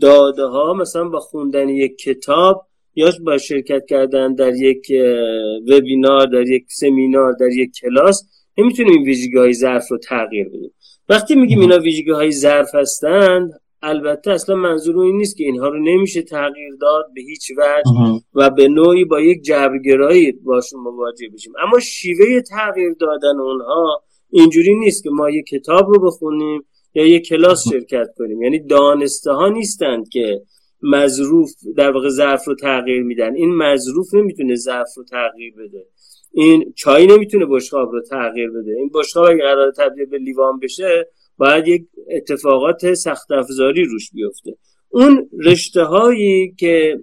داده ها مثلا با خوندن یک کتاب یا با شرکت کردن در یک وبینار در یک سمینار در یک کلاس نمی‌تونیم این ویژگی های ظرف رو تغییر بدیم. وقتی میگیم اینا ویژگی های ظرف هستند البته اصلا منظور این نیست که اینها رو نمیشه تغییر داد به هیچ وجه و به نوعی با یک جبرگرایی باشون مواجه بشیم. اما شیوه تغییر دادن اونها اینجوری نیست که ما یک کتاب رو بخونیم یا یک کلاس شرکت کنیم. یعنی دانسته ها نیستند که مظروف در واقع ظرف رو تغییر میدن. این مظروف نمی‌تونه ظرف رو تغییر بده. این چای نمی‌تونه بشقاب رو تغییر بده. این بشقاب اگه قرار تبدیل به لیوان بشه باید یک اتفاقات سخت افزاری روش بیفته. اون رشته هایی که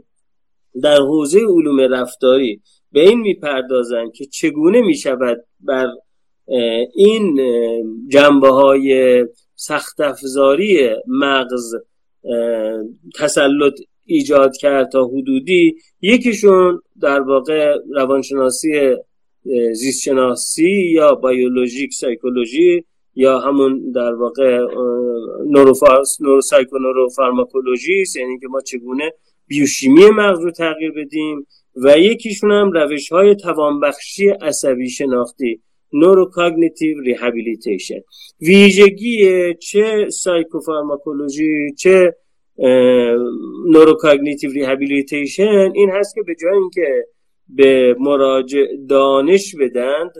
در حوزه علوم رفتاری به این می‌پردازن که چگونه می‌شود بر این جنبه های سخت افزاری مغز تسلط ایجاد کرد تا حدودی یکیشون در واقع روانشناسی زیستشناسی یا biologic psychology یا همون در واقع neuropsycho neuropharmacology یعنی که ما چگونه بیوشیمی مغز رو تغییر بدیم و یکیشون هم روش های توانبخشی عصبی شناختی neurocognitive rehabilitation. ویژگی چه psychopharmacology چه neurocognitive rehabilitation این هست که به جای اینکه به مراجع دانش بدند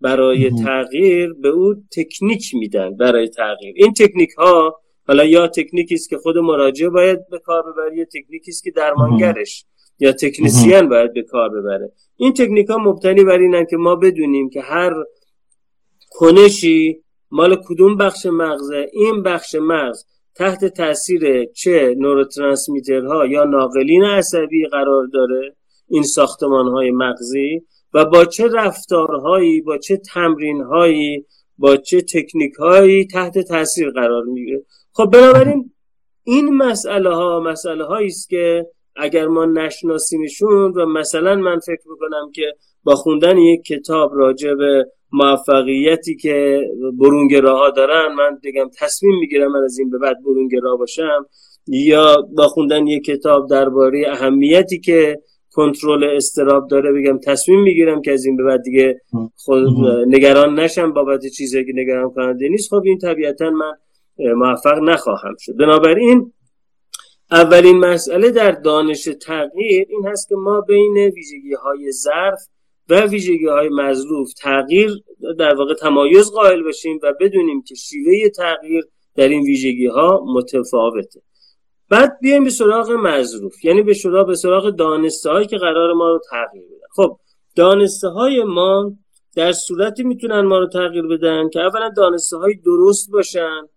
برای تغییر به او تکنیک میدن برای تغییر. این تکنیک ها حالا یا تکنیکی است که خود مراجع باید به کار ببره یا تکنیکی است که درمانگرش یا تکنیسیان باید به کار ببره. این تکنیک ها مبتنی بر اینن که ما بدونیم که هر کنشی مال کدوم بخش مغزه. این بخش مغز تحت تاثیر چه نوروترانسمیترها یا ناقلین عصبی قرار داره؟ این ساختمان های مغزی. و با چه رفتارهایی با چه تمرینهایی با چه تکنیک تحت تاثیر قرار می‌گیره. خب بنابراین این مسئله ها مسئله هایی است که اگر ما نشناسیمشون و مثلا من فکر می‌کنم که با خوندن یک کتاب راجع به موفقیتی که برونگراها دارن من دیگم تصمیم می‌گیرم من از این به بعد برونگرا باشم یا با خوندن یک کتاب درباره اهمیتی که کنترل استراب داره بگم تصمیم می‌گیرم که از این به بعد دیگه خود نگران نشم بابت چیزی که نگران کننده نیست. خب این طبیعتا من موفق نخواهم شد. بنابراین اولین مسئله در دانش تغییر این هست که ما بین ویژگی های ظرف و ویژگی های مظروف تغییر در واقع تمایز قائل باشیم و بدونیم که شیوه تغییر در این ویژگی ها متفاوته. بعد بیایم به سراغ مظروف. یعنی به سراغ به سراغ دانسته هایی که قرار ما رو تغییر بدن. خب دانسته های ما در صورتی می‌تونن ما رو تغییر بدن که اولا دانسته های درست باشن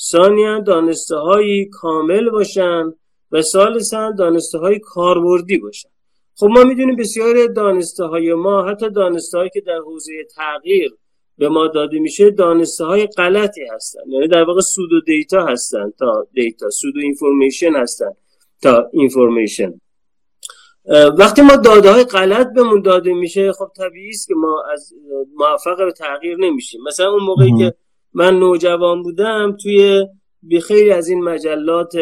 ثانیا دانسته هایی کامل باشن و ثالثا دانسته های کاربردی باشن. خب ما می‌دونیم بسیار دانسته های ما حتی دانسته هایی که در حوزه تغییر به ما داده میشه دانسته های غلطی هستن. یعنی در واقع pseudo data هستن تا data، pseudo information هستن تا information. وقتی ما داده های غلط بهمون داده میشه خب طبیعی است که ما از موفق به تغییر نمیشیم. مثلا اون موقعی که من نوجوان بودم توی به خیلی از این مجلات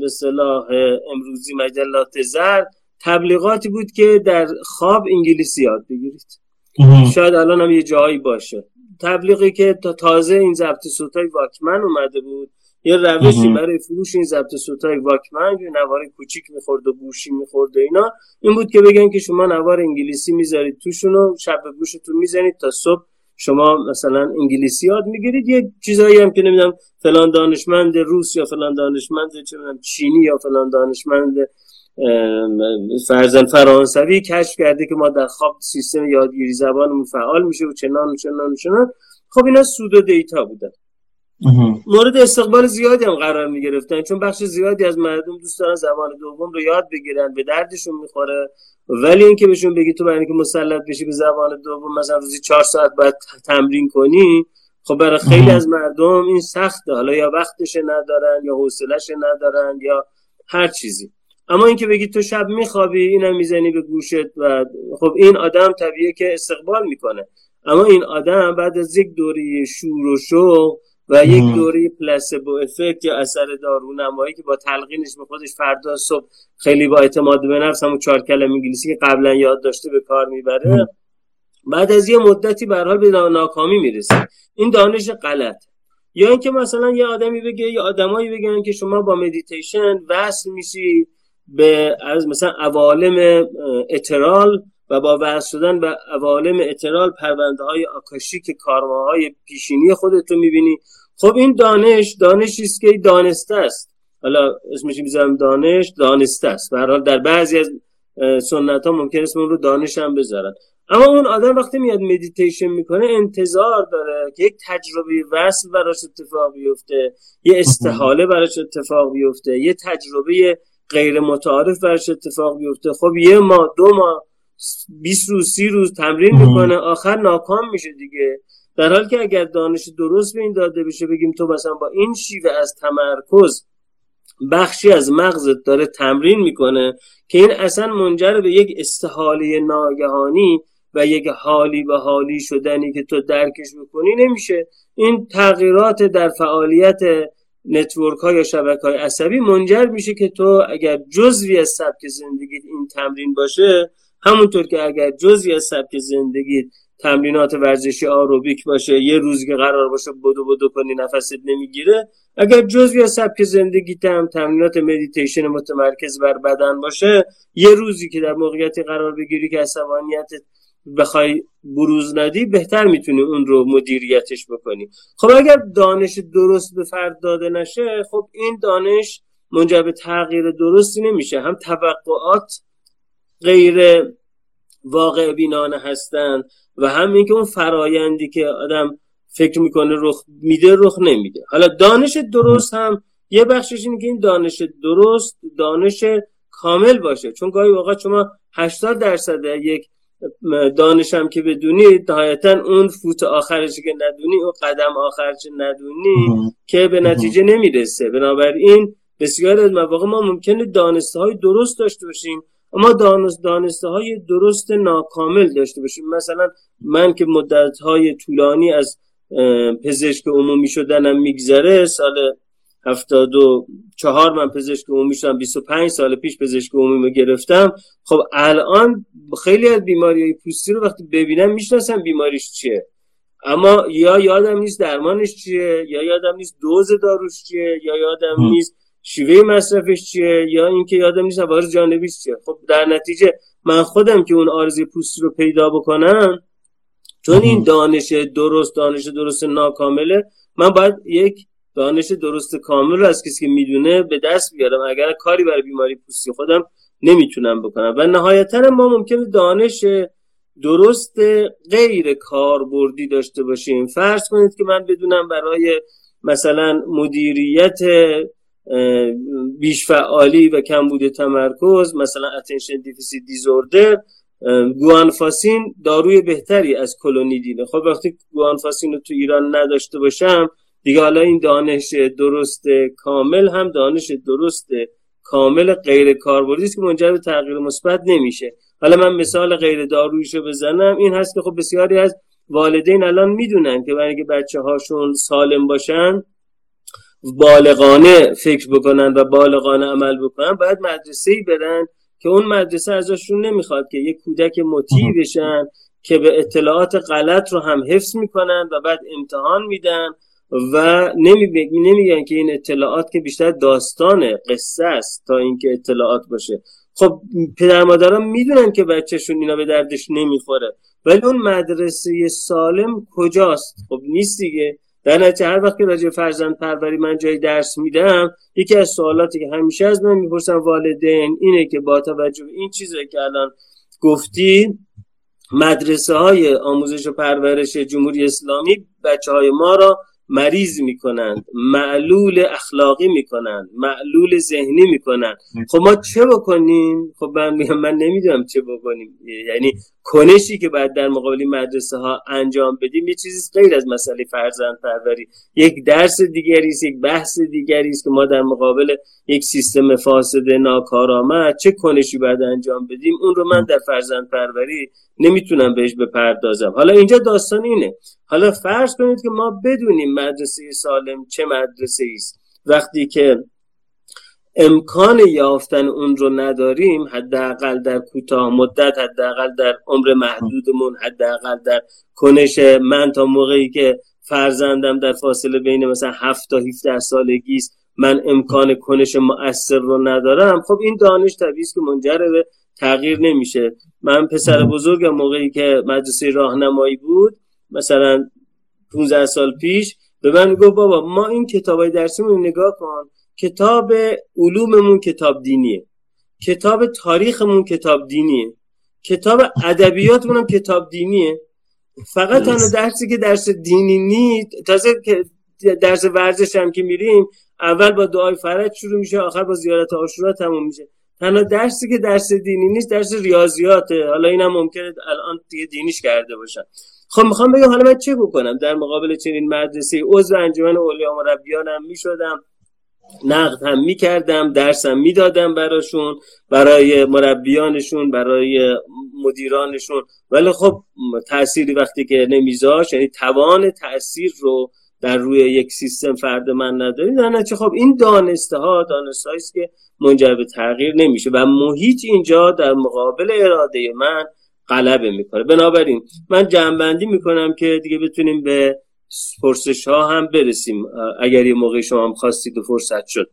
به صلاح امروزی مجلات زرد تبلیغاتی بود که در خواب انگلیسی یاد بگیرید. شاید الان هم یه جایی باشه. تبلیغی که تا تازه این ضبط صوتای واکمن اومده بود. یه روشی برای فروش این ضبط صوتای واکمن یه نوار کوچیک می‌خورد و گوشی می‌خورد و اینا. این بود که بگن که شما نوار انگلیسی می‌ذارید توشون و شب گوشتون می‌زنید تا صبح شما مثلا انگلیسی یاد می‌گیرید. یه چیزایی هم که نمی‌دونم فلان دانشمند روس یا فلان دانشمند چه چینی یا فلان دانشمند فرزن فرانسوی کشف کرده که ما در خواب سیستم یادگیری زبانمون فعال میشه و چنان و چنان و چنان. خب اینا سود و دیتا بودن. مورد استقبال زیادی هم قرار می گرفتن چون بخش زیادی از مردم دوست دارن زبان دوم رو یاد بگیرن به دردشون می‌خوره. ولی اینکه بهشون بگی تو برای اینکه مسلط بشی به زبان دوم مثلا روزی چهار ساعت باید تمرین کنی خب برای خیلی از مردم این سخته. حالا یا وقتش ندارن یا حوصلش ندارن یا هر چیزی. اما اینکه بگی تو شب میخوابی اینم می‌زنی به گوشت و خب این آدم طبیعه که استقبال می‌کنه. اما این آدم بعد از یک دوری شور و شوق و یک دوره پلاسبو افکت یا اثر دارونمایی که با تلقینش به خودش فردا صبح خیلی با اعتماد به نفس همون چهار کلمه انگلیسی که قبلا یاد داشته به کار می‌بره. بعد از یه مدتی به حال به ناکامی می‌رسه. این دانش غلط. یا اینکه مثلا یه آدمی بگه یا آدمایی بگن که شما با مدیتیشن وصل میشی. به از مثلا عوالم اترال و با وصل شدن به عوالم اترال پرونده های آکاشی که کارماهای پیشینی خودت رو می‌بینی. خب این دانش دانشی است که دانسته است. حالا اسمش می‌ذارم دانش دانسته است. به در بعضی از سنت ها ممکن اسم اون رو دانش هم بذارن. اما اون آدم وقتی میاد مدیتیشن می‌کنه انتظار داره که یک تجربه وصل براش اتفاق بیفته یه استحاله براش اتفاق بیفته یه تجربه غیر متعارف براش اتفاق بیفته. خب یه ماه دو ماه 20 روز سی روز تمرین می‌کنه آخر ناکام میشه دیگه. در حالی که اگر دانش درست به این داده بشه بگیم تو مثلا با این شیوه از تمرکز بخشی از مغزت داره تمرین می‌کنه که این اصلا منجر به یک استحاله ناگهانی و یک حالی به حالی شدنی که تو درکش می‌کنی نمیشه. این تغییرات در فعالیت نتورک های یا شبکه های عصبی منجر میشه که تو اگر جزوی از سبک زندگیت این تمرین باشه همونطور که اگر جزی از سبک زندگی تمرینات ورزشی آروبیک باشه یه روزی که قرار باشه بدو بدو کنی نفست نمی‌گیره اگر جزی از سبک زندگی هم تمرینات مدیتیشن متمرکز بر بدن باشه یه روزی که در موقعیتی قرار بگیری که عصبانیت بخوای بروز ندی بهتر می‌تونی اون رو مدیریتش بکنی. خب اگر دانش درست به فرد داده نشه خب این دانش منجر به تغییر درستی نمیشه. هم توقعات غیر واقع بینانه هستن و همین که اون فرایندی که آدم فکر می‌کنه رخ میده رخ نمیده. حالا دانش درست هم یه بخشش اینه که این دانش درست دانش کامل باشه. چون گاهی واقعا شما 80 درصد یک دانشم که بدونی نهایتا اون فوت آخرش که ندونی اون قدم آخرش ندونی که به نتیجه نمی‌رسه. بنابراین بسیار از مواقع ما ممکنه دانسته های درست داشته باشیم اما دانست دانسته های درست ناکامل داشته باشیم. مثلا من که مدت های طولانی از پزشک عمومی شدنم میگذره سال هفتاد و چهار من پزشک عمومی شدم 25 سال پیش پزشک عمومی گرفتم. خب الان خیلی از بیماری های پوستی رو وقتی ببینم می‌شناسم بیماریش چیه. اما یا یادم نیست درمانش چیه یا یادم نیست دوز داروش چیه یا یادم نیست شیوه مصرفش چیه یا اینکه یادم نیست عوارض جانبیش چیه. خب در نتیجه من خودم که اون آرزی پوستی رو پیدا بکنم چون این دانش درست دانش درست ناکامله من باید یک دانش درست کامل رو از کسی که می‌دونه به دست بیارم. اگر کاری برای بیماری پوستی خودم نمی‌تونم بکنم. و نهایتا ما ممکنه دانش درست غیر کاربردی داشته باشیم. فرض کنید که من بدونم برای مثلا مدیریت بیش فعالی و کمبود تمرکز مثلا attention deficit disorder guanfacine داروی بهتری از clonidine ه. خب وقتی guanfacine رو تو ایران نداشته باشم دیگه حالا این دانش درست کامل هم دانش درست کامل غیر کاربردی است که منجر به تغییر مثبت نمیشه. حالا من مثال غیر دارویشو بزنم این هست که خب بسیاری از والدین الان می‌دونن که برای اینکه بچه هاشون سالم باشن بالغانه فکر بکنن و بالغانه عمل بکنن باید مدرسه ای برن که اون مدرسه ازشون نمی‌خواد که یک کودک مطیع بشن که به اطلاعات غلط رو هم حفظ می‌کنن و بعد امتحان میدن. و نمیگن که این اطلاعات که بیشتر داستان قصه است تا اینکه اطلاعات باشه. خب پدر مادران می‌دونن که بچهشون اینا به دردش نمی‌خوره. ولی اون مدرسه سالم کجاست؟ خب نیست دیگه. در نتیجه هر وقت که راجع فرزند پروری من جای درس میدم یکی از سوالاتی که همیشه از من می‌پرسن والدین اینه که با توجه به این چیزی که الان گفتی مدرسه های آموزش و پرورش جمهوری اسلامی بچه های ما را مریض می‌کنند معلول اخلاقی می‌کنند معلول ذهنی می‌کنند. خب ما چه بکنیم؟ خب من من نمی‌دونم چه بکنیم. یعنی کنشی که بعد در مقابل مدرسه ها انجام بدیم یه چیزی غیر از مسئله فرزند پروری. یک درس دیگری است یک بحث دیگری است که ما در مقابل یک سیستم فاسد ناکارآمد چه کنشی بعد انجام بدیم اون رو من در فرزند پروری نمی‌تونم بهش بپردازم. حالا اینجا داستان اینه. حالا فرض کنید که ما بدونیم مدرسه سالم چه مدرسه است؟ وقتی که امکان یافتن اون رو نداریم حداقل در کوتاه مدت حداقل در عمر محدودمون حداقل در کنش من تا موقعی که فرزندم در فاصله بین مثلا 7 تا 17 سالگی است من امکان کنش مؤثر رو ندارم. خب این دانش طبیعی که منجر به تغییر نمیشه. من پسر بزرگم موقعی که مدرسه راهنمایی بود مثلا 15 سال پیش به من گفت بابا ما این کتابای درسیمون نگاه کن. کتاب علوممون کتاب دینیه. کتاب تاریخمون کتاب دینیه. کتاب ادبیاتمون هم کتاب دینیه. فقط تنها درسی که درس دینی نیست تازه که درس ورزش هم که میریم اول با دعای فرج شروع میشه آخر با زیارت آشورا تموم میشه. تنها درسی که درس دینی نیست درس ریاضیاته. حالا اینم ممکنه الان دیگه دینیش کرده باشن. خب می‌خوام بگم حالا من چه بکنم؟ در مقابل چنین مدرسه عضو انجمن اولیا مربیانم می‌شدم نقد هم می‌کردم درسم می‌دادم براشون برای مربیانشون برای مدیرانشون. ولی خب تأثیری وقتی که نمیذاش یعنی توان تاثیر رو در روی یک سیستم فرد من نداری. در خب این دانسته ها دانسته که منجر به تغییر نمیشه و محیط اینجا در مقابل اراده من غلبه می‌کنه. بنابراین من جنبندی می‌کنم که دیگه بتونیم به پرسش ها هم برسیم اگر یه موقع شما هم خواستید و فرصت شد.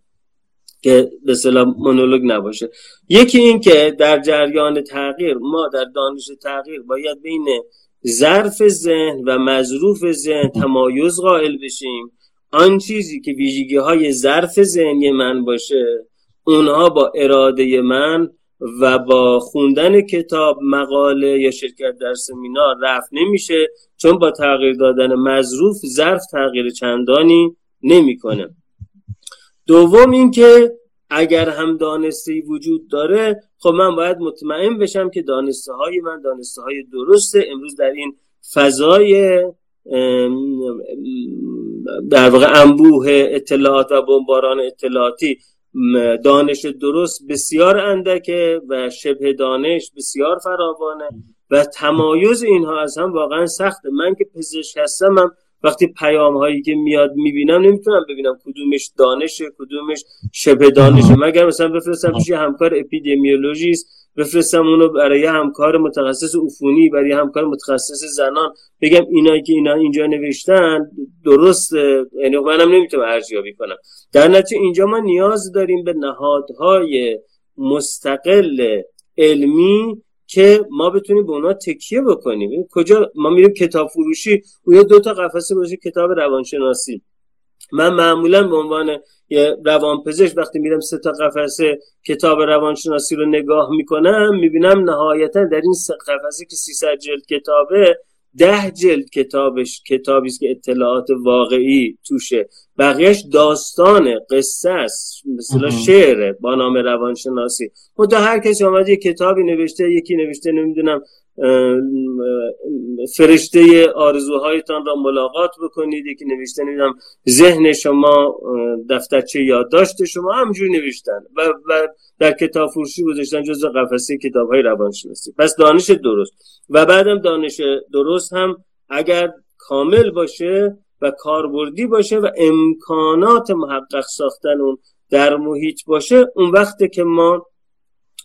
که به سلام مونولوگ نباشه. یکی این که در جریان تغییر ما در دانش تغییر باید بین ظرف ذهن و مظروف ذهن تمایز قائل بشیم. آن چیزی که ویژگی های ظرف ذهنی من باشه اونها با اراده من و با خوندن کتاب مقاله یا شرکت در سمینار رفت نمیشه چون با تغییر دادن مظروف ظرف تغییر چندانی نمی‌کنه. دوم اینکه اگر هم دانسته وجود داره خب من باید مطمئن بشم که دانسته های من دانسته های درسته. امروز در این فضای در واقع انبوه اطلاعات و بمباران اطلاعاتی دانش درست بسیار اندکه و شبه دانش بسیار فراوانه و تمایز اینها از هم واقعا سخته. من که پزشک هستم وقتی پیام هایی که میاد می‌بینم نمی‌تونم ببینم کدومش دانشه کدومش شبه دانشه. مگر مثلا بفرستم پیش همکار اپیدمیولوژیست بفرستم اونو برای همکار متخصص عفونی برای همکار متخصص زنان. بگم اینایی که اینا اینجا نوشتن درست یعنی منم نمی‌تونم ارزیابی کنم. در نتیجه اینجا ما نیاز داریم به نهادهای مستقل علمی که ما بتونیم به اونا تکیه بکنیم. کجا؟ ما میریم کتاب فروشی یا دو تا قفسه باشه کتاب روانشناسی. من معمولا به عنوان یه روانپزشک وقتی میرم سه تا قفسه کتاب روانشناسی رو نگاه می‌کنم می‌بینم نهایتا در این سه قفسه که 300 جلد کتابه ده جلد کتابش کتابی است که اطلاعات واقعی توشه. بقیهش داستانه قصه است. مثلا شعره با نام روانشناسی. خدا هر کسی آمد یه کتابی نوشته یکی نوشته نمی‌دونم فرشته آرزوهایتان را ملاقات بکنید. یکی نوشته نمی‌دونم ذهن شما دفترچه یادداشت شما همجور نوشتن و, در کتاب فروشی گذاشتن جز قفسه کتاب های روانشناسی. پس دانش درست. و بعدم دانش درست هم اگر کامل باشه و کاربردی باشه و امکانات محقق ساختن اون در محیط باشه اون وقته که ما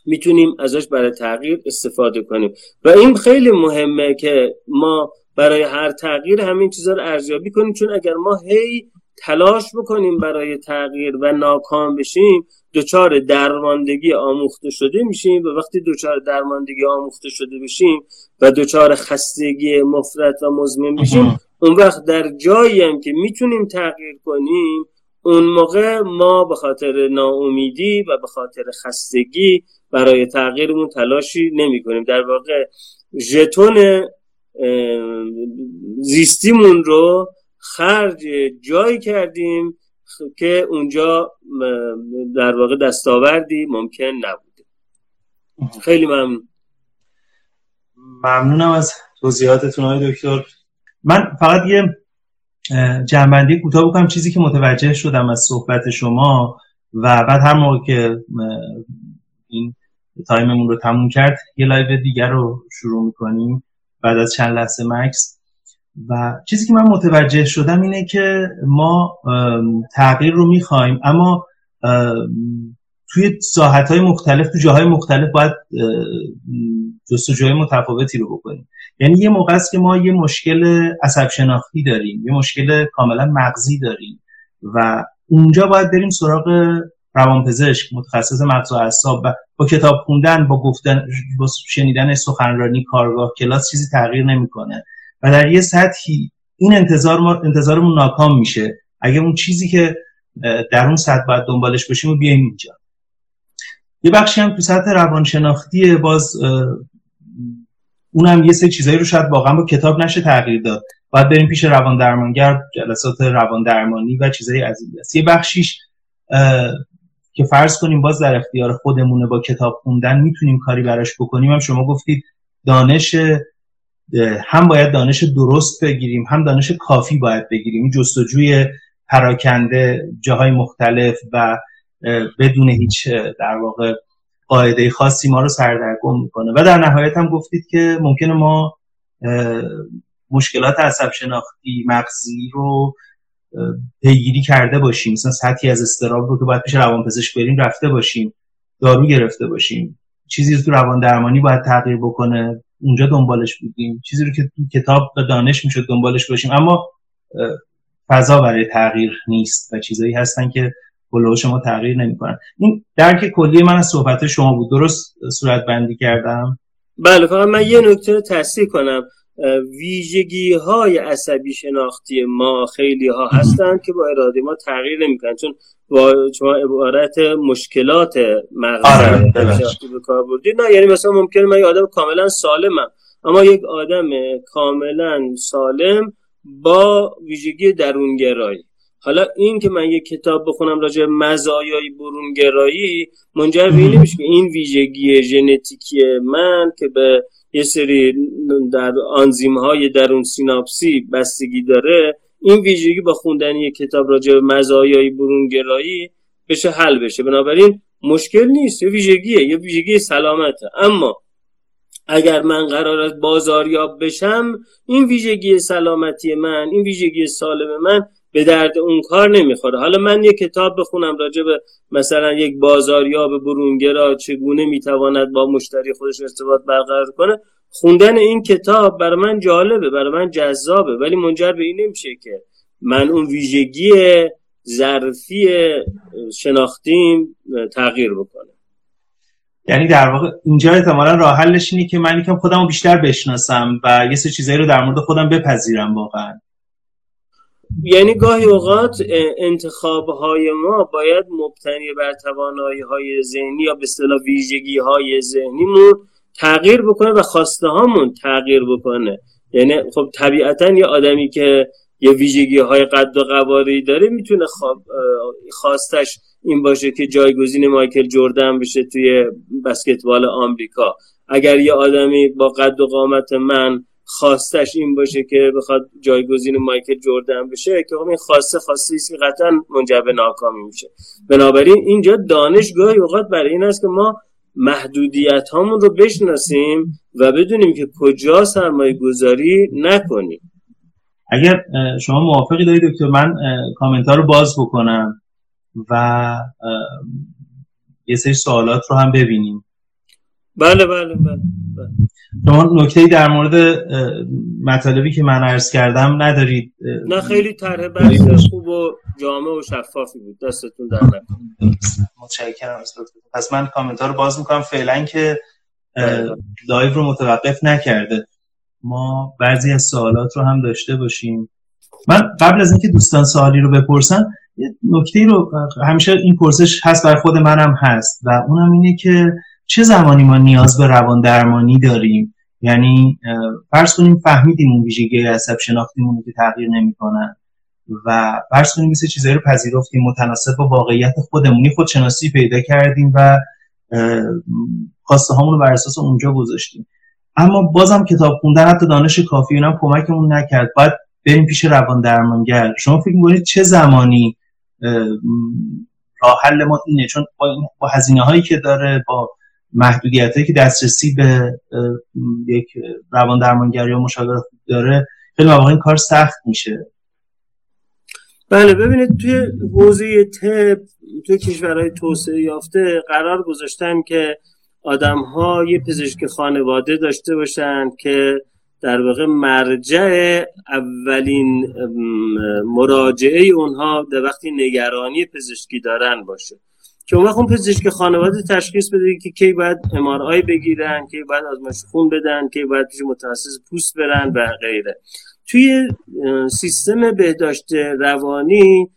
می‌تونیم ازش برای تغییر استفاده کنیم. و این خیلی مهمه که ما برای هر تغییر همین چیزها رو ارزیابی کنیم چون اگر ما هی تلاش بکنیم برای تغییر و ناکام بشیم دچار درماندگی آموخته شده میشیم و وقتی دچار درماندگی آموخته شده بشیم و دچار خستگی مفرط و مزمن بشیم اون وقت در جایی هم که می‌تونیم تغییر کنیم اون موقع ما به خاطر ناامیدی و به خاطر خستگی برای تغییرمون تلاشی نمی کنیم. در واقع ژتون زیستیمون رو خرج جایی کردیم که اونجا در واقع دستاوردی ممکن نبوده. خیلی ممنون. ممنونم از توضیحاتتون های دکتر. من فقط یه جمع‌بندی کوتاه بکنم. چیزی که متوجه شدم از صحبت شما و بعد هر موقع که این time مون رو تموم کرد یه live دیگر رو شروع می‌کنیم بعد از چند لحظه مکث. و چیزی که من متوجه شدم اینه که ما تغییر رو می‌خوایم اما توی ساحت های مختلف تو جاهای مختلف باید جستجوهای متفاوتی رو بکنیم. یعنی یه موقع است که ما یه مشکل عصب شناختی داریم یه مشکل کاملا مغزی داریم و اونجا باید بریم سراغ روانپزشک متخصص مغز و اعصاب و با کتاب خوندن با گفتن با شنیدن سخنرانی کارگاه کلاس چیزی تغییر نمی‌کنه. و در یه سطحی این انتظار ما انتظارمون ناکام میشه. اگه اون چیزی که در اون سطح باید دنبالش باشیم و بیایم اینجا. یه بخشی هم تو سطح روانشناختی باز اونم یه سه چیزایی رو شاید واقعا با کتاب نشه تغییر داد. باید بریم پیش روان درمانگر جلسات روان درمانی و چیزایی از این دست. یه بخشیش که فرض کنیم باز در اختیار خودمونه با کتاب خوندن می‌تونیم کاری براش بکنیم. هم شما گفتید دانش هم باید دانش درست بگیریم هم دانش کافی باید بگیریم. این جستجوی پراکنده جاهای مختلف و بدون هیچ در واقع قاعده خاصی ما رو سردرگم می‌کنه. و در نهایت هم گفتید که ممکنه ما مشکلات عصب شناختی مغزی رو پیگیری کرده باشیم. مثلا سطحی از استراب رو که باید پیش روانپزشک بریم رفته باشیم دارو گرفته باشیم. چیزی تو روان درمانی باید تغییر بکنه. اونجا دنبالش بودیم. چیزی رو که کتاب به دانش می‌شد دنبالش باشیم. اما فضا برای تغییر نیست و چیزایی هستن که کلاه شما تغییر نمی‌کنن. این درک کلی من از صحبت شما بود. درست صورت بندی کردم؟ بله فقط من یه نکته رو تصحیح کنم. ویژگی های عصبی شناختی ما خیلی ها هستند که با اراده ما تغییر نمی‌کنن. چون با شما عبارت مشکلات مغزی آره، به کار بردید. نه یعنی مثلا ممکنه من یه آدم کاملا سالمم اما یک آدم کاملا سالم با ویژگی درونگرایی. حالا این که من یک کتاب بخونم راجع مزایای برونگرایی منجر به این که این ویژگی ژنتیکی من که به یه سری در آنزیم های درون سیناپسی بستگی داره این ویژگی با خوندن یک کتاب راجع به مزایای برونگرایی بشه حل بشه. بنابراین مشکل نیست یه ویژگیه یه ویژگی سلامته. اما اگر من قرار است بازاریاب بشم این ویژگی سلامتی من این ویژگی سالم من به درد اون کار نمی‌خوره. حالا من یه کتاب بخونم راجع به مثلا یک بازاریاب برونگرا چگونه می‌تواند با مشتری خودش ارتباط برقرار کنه. خوندن این کتاب برای من جالبه برای من جذابه ولی منجر به این نمیشه که من اون ویژگی ظرفی شناختیم تغییر بکنه. یعنی در واقع اینجا احتمالا راه حلش اینه که من یکم خودم رو بیشتر بشناسم و یه سه چیزایی رو در مورد خودم بپذیرم واقعا. یعنی گاهی اوقات انتخاب های ما باید مبتنی بر توانایی های ذهنی یا به اصطلاح ویژگی های ذهنیمون تغییر بکنه و خواسته هامون تغییر بکنه. یعنی خب طبیعتا یه آدمی که یه ویژگی های قد و قواری داره می‌تونه خواستش این باشه که جایگزین مایکل جردن بشه توی بسکتبال آمریکا. اگر یه آدمی با قد و قامت من خواستش این باشه که بخواد جایگزین مایکل جردن بشه که خب این خواسته خواسته است که قطعا منجر به ناکامی میشه. بنابراین اینجا دانش گاهی اوقات برای این است که ما محدودیت هامون رو بشناسیم و بدونیم که کجا سرمایه گذاری نکنیم. اگر شما موافقی دارید دکتر من کامنت ها رو باز بکنم و یه سری سوالات رو هم ببینیم. بله بله بله, بله. شما نکته در مورد مطالبی که من عرض کردم ندارید. نه خیلی طرح بحث خوب و جامع و شفافی بود. دستتون در متشکرم پس من کامنت ها رو باز می‌کنم. فعلا که live رو متوقف نکرده. ما بعضی از سوالات رو هم داشته باشیم. من قبل از اینکه دوستان سوالی رو بپرسن یه نکته رو همیشه این پرسش هست برای خود منم هست و اونم اینه که چه زمانی ما نیاز به روان درمانی داریم؟ یعنی فرض کنیم فهمیدیم اون ویژگی عصب شناختیمون که تغییر نمی‌کنن و فرض کنیم مثل چیزایی رو پذیرفتیم متناسب با واقعیت خودمونی خودشناسی پیدا کردیم و خواسته هامون رو بر اساس اونجا گذاشتیم. اما بازم کتاب خوندن حتی دانش کافی اونم کمکمون نکرد. باید بریم پیش روان درمانگر. شما فکر می‌کنید چه زمانی راه حل ما اینه؟ چون با, با هزینه هایی که داره با محدودیت که دسترسی به یک روان درمانگر یا مشاور خوب داره خیلی مواقع این کار سخت میشه. بله ببینید توی حوزه تب توی کشورهای توسعه یافته قرار گذاشتن که آدم ها یه پزشک خانواده داشته باشن که در واقع مرجع اولین مراجعه اونها در وقتی نگرانی پزشکی دارن باشه. که اون اون پزشک خانواده تشخیص بده که کی باید امارای بگیرن کی باید آزمایش خون بدن کی باید پیش متخصص پوست برن و غیره. توی سیستم بهداشت روانی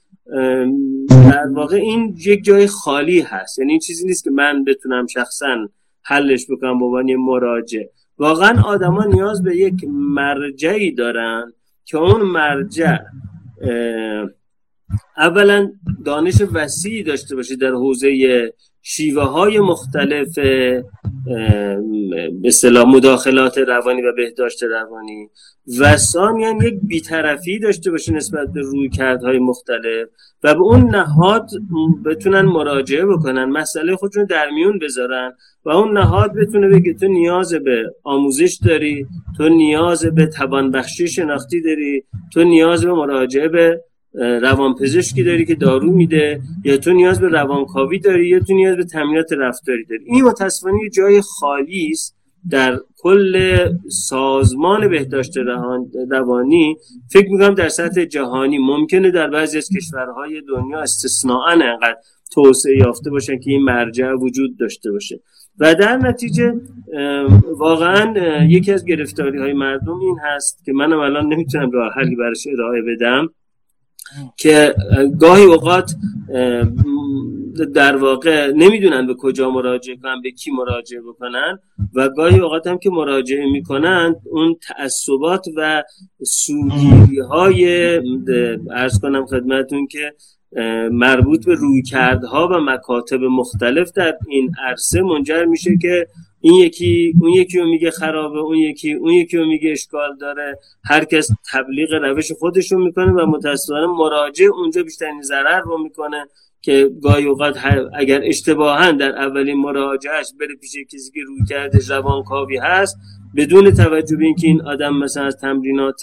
در واقع این یک جای خالی هست. یعنی این چیزی نیست که من بتونم شخصا حلش بکنم به عنوان مراجع. واقعا آدما نیاز به یک مرجعی دارن که اون مرجع اولا دانش وسیعی داشته باشه در حوزه شیوه های مختلف به مداخلات روانی و بهداشت روانی. و ثانیا یک بیطرفی داشته باشه نسبت به روی کردهای مختلف و به اون نهاد بتونن مراجعه بکنن مسئله خودشون در میون بذارن و اون نهاد بتونه بگه تو نیاز به آموزش داری تو نیاز به توانبخشی شناختی داری تو نیاز به مراجعه به روانپزشکی داری که دارو میده یا تو نیاز به روانکاوی داری یا تو نیاز به تمرینات رفتاری داری. این متاسفانه یه جای خالی است در کل سازمان بهداشت روانی. فکر می‌کنم در سطح جهانی. ممکنه در بعضی از کشورهای دنیا استثناء انقدر توسعه یافته باشن که این مرجع وجود داشته باشه. و در نتیجه واقعا یکی از گرفتاری های مردم این هست که منم الان نمی‌تونم راه حلی براش ارائه بدم. که گاهی اوقات در واقع نمی‌دونن به کجا مراجعه کنن به کی مراجعه بکنن و گاهی اوقات هم که مراجعه می‌کنن اون تعصبات و سوگیری های ارز کنم خدمتون که مربوط به رویکردها و مکاتب مختلف در این عرصه منجر میشه که این یکی اون یکی رو میگه خرابه اون یکی اون یکی رو میگه اشکال داره. هر کس تبلیغ روش خودش رو می‌کنه و متاسفانه مراجع اونجا بیشترین ضرر رو می‌کنه که گاهی اوقات اگر اشتباها در اولین مراجعهش بره پیش کسی که روی کرده روانکاوی هست بدون توجه به اینکه این آدم مثلا از تمرینات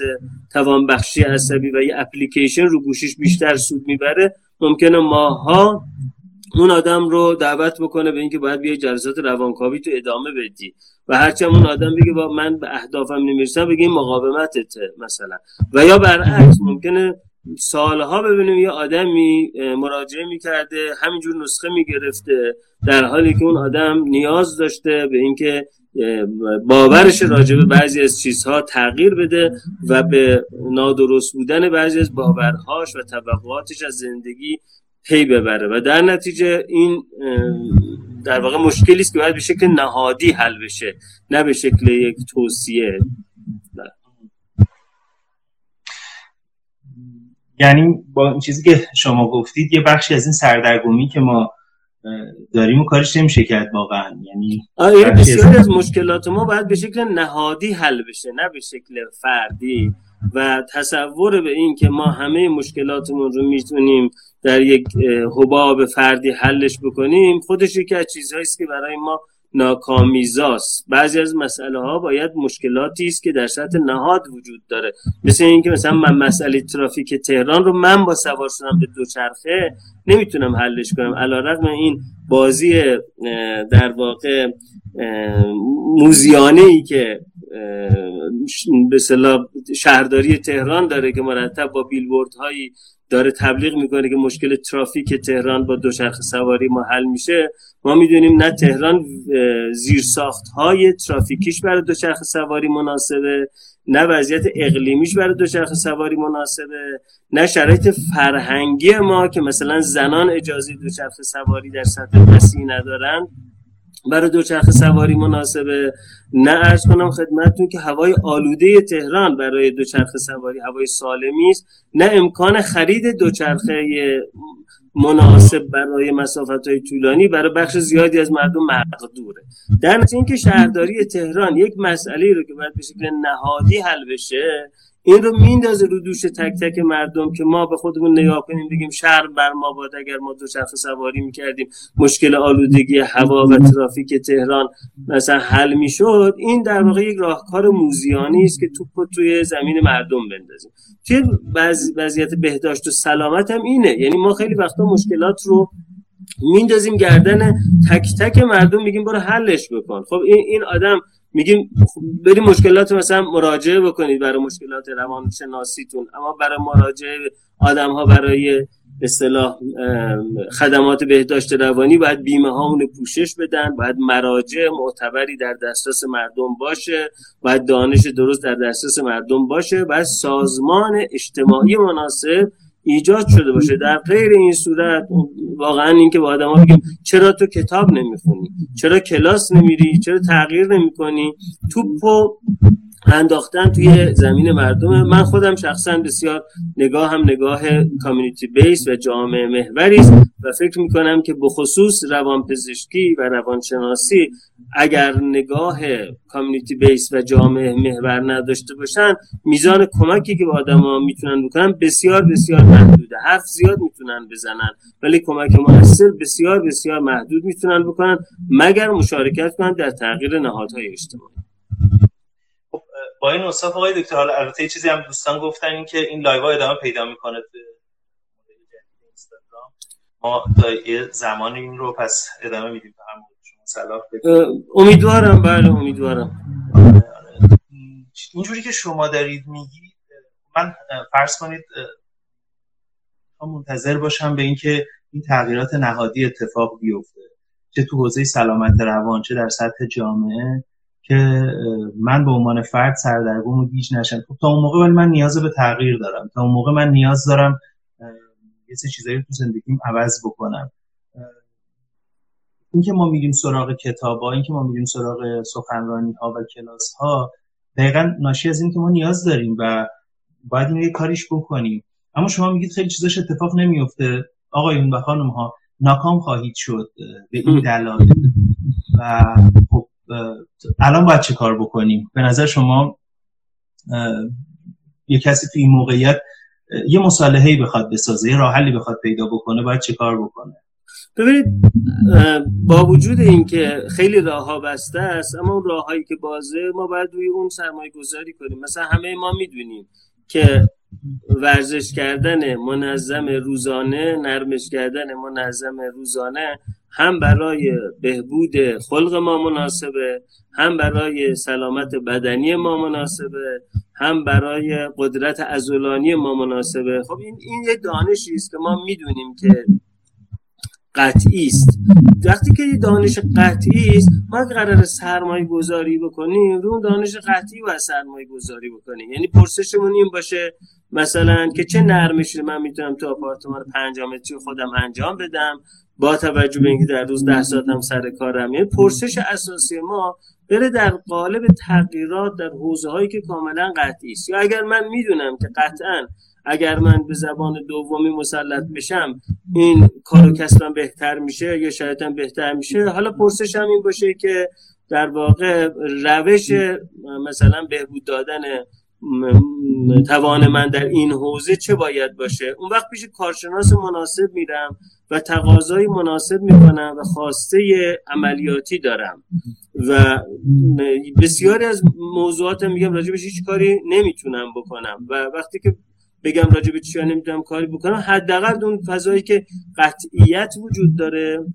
توانبخشی عصبی و یه اپلیکیشن رو گوشش بیشتر سود می‌بره ممکنه ماها اون آدم رو دعوت بکنه به اینکه باید بیای جلسات روانکاوی تو ادامه بدی. و هرچه اون آدم بگه با من به اهدافم نمی‌رسم بگه این مقاومتت مثلا. و یا برعکس ممکنه سالها ببینیم یه آدمی مراجعه می‌کرده همینجور نسخه می‌گرفته در حالی که اون آدم نیاز داشته به اینکه باورش راجع به بعضی از چیزها تغییر بده و به نادرست بودن بعضی از باورهاش و توقعاتش از زندگی پی ببره. و در نتیجه این در واقع مشکلی است که باید به شکل نهادی حل بشه نه به شکل یک توصیه. یعنی با این چیزی که شما گفتید یه بخشی از این سردرگمی که ما داریم و کارش نمیشه کرد واقعا. یعنی بسیاری از مشکلات ما باید به شکل نهادی حل بشه نه به شکل فردی. و تصور به این که ما همه مشکلاتمون رو می‌تونیم در یک حباب فردی حلش بکنیم خودش یکی از چیزهایی است که برای ما ناکامیزاست. بعضی از مسئله ها باید مشکلاتی است که در سطح نهاد وجود داره. مثل اینکه مثلا من مسئله ترافیک تهران رو من با سوار شدم به دوچرخه نمی‌تونم حلش کنم. علیرغم این بازی در واقع موزیانه ای که به شهرداری تهران داره که مرتب با بیلبورد هایی داره تبلیغ می‌کنه که مشکل ترافیک تهران با دوچرخه سواری ما حل میشه. ما می‌دونیم نه تهران زیرساخت های ترافیکیش برای دوچرخه سواری مناسبه نه وضعیت اقلیمیش برای دوچرخه سواری مناسبه نه شرایط فرهنگی ما که مثلا زنان اجازه دوچرخه سواری در سطح وسیع ندارن. برای دوچرخه سواری مناسبه. نه ارز کنم خدمتتون که هوای آلوده تهران برای دوچرخه سواری هوای سالمی است. نه امکان خرید دوچرخه مناسب برای مسافت های طولانی برای بخش زیادی از مردم مقدوره. در نتیجه اینکه شهرداری تهران یک مسئله رو که باید به شکل نهادی حل بشه این رو میندازه رو دوش تک تک مردم که ما به خودمون نگاه کنیم بگیم شهر بر ما باد اگر ما دوچرخه سواری می‌کردیم مشکل آلودگی هوا و ترافیک تهران مثلا حل می‌شد. این در واقع یک راهکار موزیانی است که توپ توی زمین مردم بندازیم. توی وضعیت بهداشت و سلامت هم اینه. یعنی ما خیلی وقتا مشکلات رو میندازیم گردن تک تک مردم میگیم برو حلش بکن. خب این این آدم میگیم بریم مشکلات مثلا مراجعه بکنید برای مشکلات روانشناسیتون. اما برای مراجعه آدم ها برای اصطلاح خدمات بهداشت روانی باید بیمه هامون پوشش بدن باید مراجع معتبری در دسترس مردم باشه باید دانش درست در دسترس مردم باشه باید سازمان اجتماعی مناسب ایجاد شده باشه. در غیر این صورت واقعا اینکه با آدم ها بگیم چرا تو کتاب نمی‌خونی؟ چرا کلاس نمیری؟ چرا تغییر نمی‌کنی؟ توپو انداختن توی زمین مردم. من خودم شخصا بسیار نگاه هم نگاه کامیونیتی بیس و جامعه محوری است و فکر می‌کنم که بخصوص روانپزشکی و روانشناسی اگر نگاه community based و جامعه محور نداشته باشن میزان کمکی که به آدما می‌تونن بکنن بسیار بسیار محدوده. حرف زیاد می‌تونن بزنن ولی کمک موثر بسیار بسیار محدود می‌تونن بکنن مگر مشارکت کنن در تغییر نهادهای اجتماعی. با این اوصاف آقای دکتر حالا البته یه چیزی هم دوستان گفتن این که این live ادامه پیدا می‌کنه ما تا یه زمان این رو پس ادامه میدیم. به هم صلاح امیدوارم. بله امیدوارم. اینجوری که شما دارید میگید من فرض کنید منتظر باشم به اینکه این تغییرات نهادی اتفاق بیفته. چه تو حوزه سلامت روان چه در سطح جامعه. که من به عنوان فرد سردرگم و گیج نشم. خب تا اون موقع ولی من نیاز به تغییر دارم. تا اون موقع من نیاز دارم یه سه چیزایی تو زندگیم عوض بکنم. اینکه ما میریم سراغ کتاب ها اینکه ما میریم سراغ سخنرانی ها و کلاس ها دقیقا ناشی از این که ما نیاز داریم و باید این یه کاریش بکنیم. اما شما میگید خیلی چیزاش اتفاق نمیفته آقایون و خانم ها ناکام خواهید شد به این دلایل. و الان باید چه کار بکنیم؟ به نظر شما یه کسی تو این موقعیت یه مصالحه‌ای بخواد بسازه یه راه حلی بخواد پیدا بکنه باید چه کار بکنه؟ ببینید با وجود اینکه خیلی راه ها بسته است اما اون راههایی که بازه ما باید روی اون سرمایه گذاری کنیم. مثلا همه ما می‌دونیم که ورزش کردن منظم روزانه نرمش کردن منظم روزانه هم برای بهبود خلق ما مناسبه هم برای سلامت بدنی ما مناسبه هم برای قدرت ازولانی ما مناسبه. خب این این یه دانشی است که ما می‌دونیم که قطعی است. وقتی که دانش قطعی است ما قرار سرمایه گذاری بکنیم رو دانش قطعی و سرمایه گذاری بکنیم. یعنی پرسشمون این باشه مثلا که چه نرمشی من می‌تونم تو آپارتمان پنج متری خودم انجام بدم؟ با توجه به اینکه در روز ده ساعت هم سر کارم یعنی پرسش اساسی ما بره در قالب تغییرات در حوزه هایی که کاملا قطعی است. یا اگر من می‌دونم که قطعا اگر من به زبان دومی مسلط بشم این کارو کسبم بهتر میشه یا شاید بهتر میشه؟ حالا پرسشم این باشه که در واقع روش مثلا بهبود دادن توان من در این حوزه چه باید باشه؟ اون وقت پیش کارشناس مناسب میرم و تقاضای مناسب می‌کنم و خواسته عملیاتی دارم. و بسیاری از موضوعات میگم راجبش هیچ کاری نمی‌تونم بکنم. و وقتی که بگم راجب چیا نمی‌تونم کاری بکنم حداقل اون فضایی که قطعیت وجود داره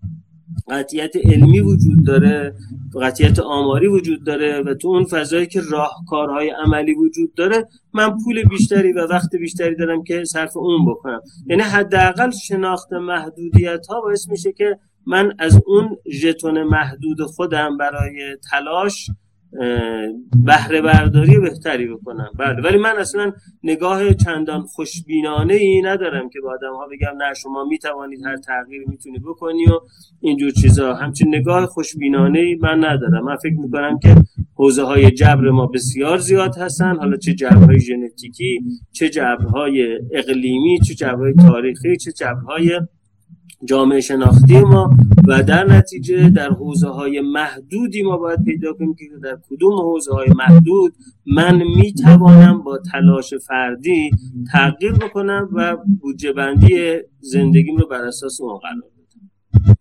قطعیت علمی وجود داره قطعیت آماری وجود داره و تو اون فضایی که راهکارهای عملی وجود داره من پول بیشتری و وقت بیشتری دارم که صرف اون بکنم. یعنی حداقل شناخت محدودیت ها باعث میشه که من از اون ژتون محدود خودم برای تلاش بهره برداری بهتری بکنم. بله. ولی من اصلا نگاه چندان خوشبینانه ای ندارم که به آدم ها بگم نه شما می توانید هر تغییر می‌تونی بکنی و اینجور چیزا. همچین نگاه خوشبینانه ای من ندارم. من فکر می‌کنم که حوزه های جبر ما بسیار زیاد هستن. حالا چه جبرهای ژنتیکی چه جبرهای اقلیمی چه جبرهای تاریخی چه جبرهای جامعه شناختی ما و در نتیجه در حوزه های محدودی ما باید پیدا کنیم که در کدوم حوزه های محدود من می توانم با تلاش فردی تغییر بکنم و بودجه بندی زندگیم رو بر اساس اون قرار بدم.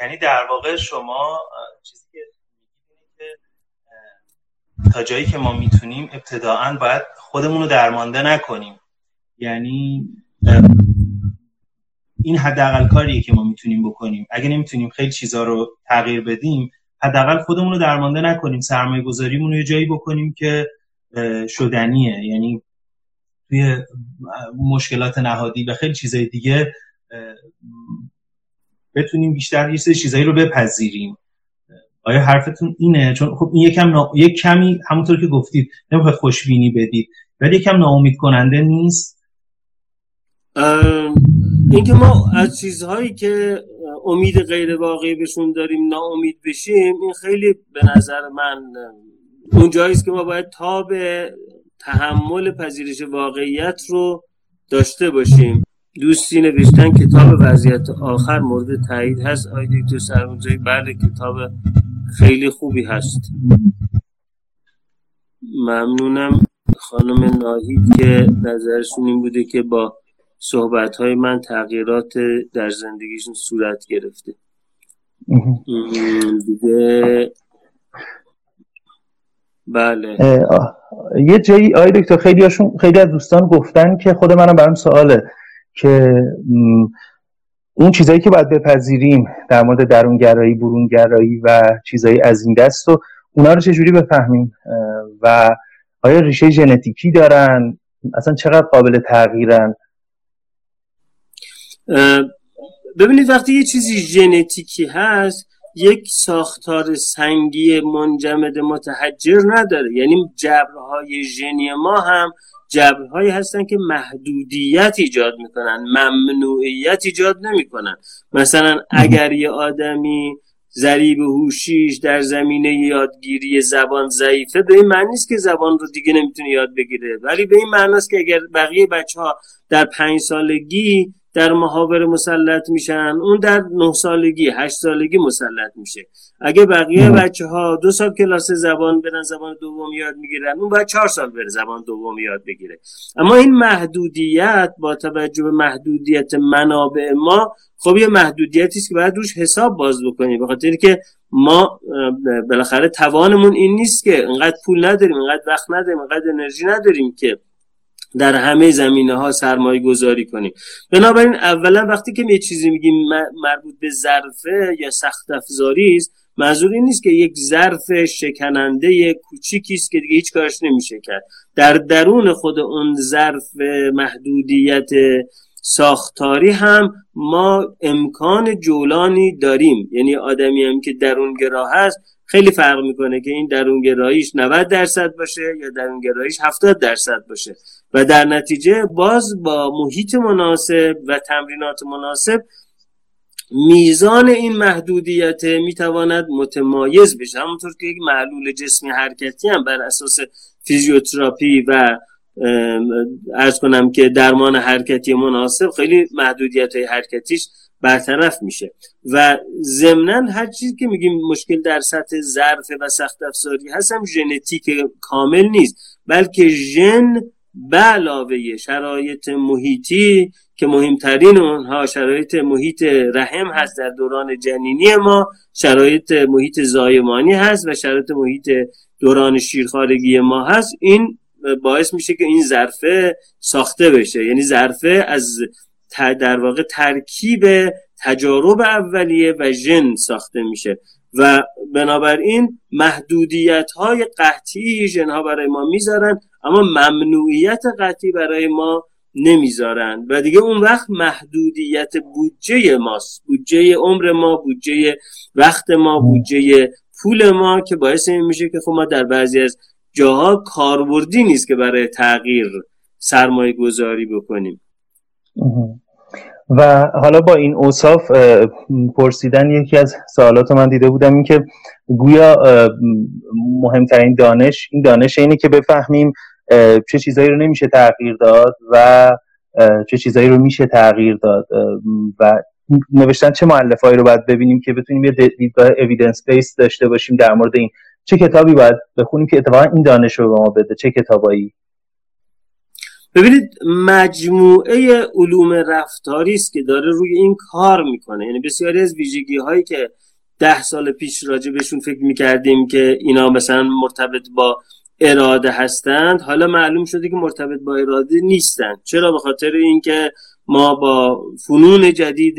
یعنی در واقع شما چیزی که تا جایی که ما می‌تونیم ابتداعا باید خودمون رو درمانده نکنیم. یعنی این حداقل کاریه که ما می‌تونیم بکنیم. اگه نمی‌تونیم خیلی چیزا رو تغییر بدیم حداقل خودمون رو درمانده نکنیم سرمایه گذاریمون رو یه جایی بکنیم که شدنیه. یعنی توی مشکلات نهادی و خیلی چیزای دیگه بتونیم بیشتر یه سری چیزایی رو بپذیریم. آیا حرفتون اینه؟ چون خب این یکم نا... یک کمی همونطور که گفتید نمی‌خواد خوشبینی بدید ولی یکم ناامید کننده نیست اینکه ما از چیزهایی که امید غیر واقعی بهشون داریم ناامید بشیم این خیلی به نظر من اون است که ما باید تا به تحمل پذیرش واقعیت رو داشته باشیم. دوستی نوشتن کتاب وضعیت آخر مورد تایید هست. آی دکتر سرمونجایی بله کتاب خیلی خوبی هست. ممنونم خانم ناهید که نظرشون این بوده که با صحبت های من تغییرات در زندگیشون صورت گرفته. دیگه بله. یه جایی آی دکتر خیلی هاشون خیلی از دوستان گفتن که خود منم برام سواله که اون چیزایی که باید بپذیریم در مورد درونگرایی برونگرایی و چیزایی از این دست و اونا رو چجوری بفهمیم؟ و آیا ریشه ژنتیکی دارن؟ اصلا چقدر قابل تغییرن؟ ببینید وقتی یه چیزی ژنتیکی هست یک ساختار سنگی منجمد متحجر نداره. یعنی جبرهای ژنی ما هم جبرهایی هستن که محدودیت ایجاد می‌کنن ممنوعیت ایجاد نمی‌کنن. مثلا اگر یه آدمی ذریب هوشیش در زمینه یادگیری زبان ضعیفه به این معنی نیست که زبان رو دیگه نمی‌تونه یاد بگیره. ولی به این معنی است که اگر بقیه بچه ها در پنج سالگی در محاور مسلط میشن. اون در نه سالگی هشت سالگی مسلط میشه. اگه بقیه بچه ها دو سال کلاس زبان برن زبان دوم یاد می‌گیرن اون باید چهار سال بره زبان دوم یاد بگیره. اما این محدودیت با توجه به محدودیت منابع ما خب یه محدودیتی است که باید روش حساب باز بکنیم. بخاطر که ما بالاخره توانمون این نیست که انقدر پول نداریم انقدر وقت نداریم انقدر انرژی نداریم که در همه زمینه ها سرمایه گذاری کنیم. بنابراین اولا وقتی که یه چیزی میگیم مربوط به ظرفه یا سخت افزاری است منظور این نیست که یک ظرف شکننده کوچیکی است که دیگه هیچ کارش نمیشه کرد. در درون خود اون ظرف محدودیت ساختاری هم ما امکان جولانی داریم. یعنی آدمی هم که درونگرا هست خیلی فرق می‌کنه که این درونگراییش 90 درصد باشه یا درونگراییش 70 درصد باشه. و در نتیجه باز با محیط مناسب و تمرینات مناسب میزان این محدودیت می‌تواند متمایز بشه. همونطور که یک معلول جسمی حرکتی هم بر اساس فیزیوتراپی و ارز کنم که درمان حرکتی مناسب خیلی محدودیت های حرکتیش برطرف میشه. و ضمنا هر چیزی که میگیم مشکل در سطح ظرف و سخت افزاری هست هم ژنتیک کامل نیست بلکه ژن به علاوه شرایط محیطی که مهمترین اونها شرایط محیط رحم هست در دوران جنینی ما شرایط محیط زایمانی هست و شرایط محیط دوران شیرخارگی ما هست. این باعث میشه که این ظرفه ساخته بشه. یعنی ظرفه از در واقع ترکیب تجارب اولیه و ژن ساخته میشه و بنابراین محدودیت های قطعی ژن ها برای ما می‌ذارن اما ممنوعیت قطعی برای ما نمی‌ذارن. و دیگه اون وقت محدودیت بودجه ماست. بودجه عمر ما بودجه وقت ما بودجه پول ما که باعث این میشه که خب ما در بعضی از جاها کاربردی نیست که برای تغییر سرمایه گذاری بکنیم و حالا با این اوصاف پرسیدن یکی از سوالات من دیده بودم این که گویا مهمترین دانش این دانش اینه که بفهمیم چه چیزایی رو نمیشه تغییر داد و چه چیزایی رو میشه تغییر داد و نوشتن چه معلفایی رو باید ببینیم که بتونیم یه دیدگاه اویدنس بیس داشته باشیم در مورد این. چه کتابی باید بخونیم که اتفاقا این دانش رو به ما بده؟ چه کتابایی؟ ببینید مجموعه علوم رفتاری است که داره روی این کار می‌کنه. یعنی بسیاری از ویژگی هایی که ده سال پیش راجع بهشون فکر می‌کردیم که اینا مثلا مرتبط با اراده هستند حالا معلوم شده که مرتبط با اراده نیستند چرا؟ به خاطر اینکه ما با فنون جدید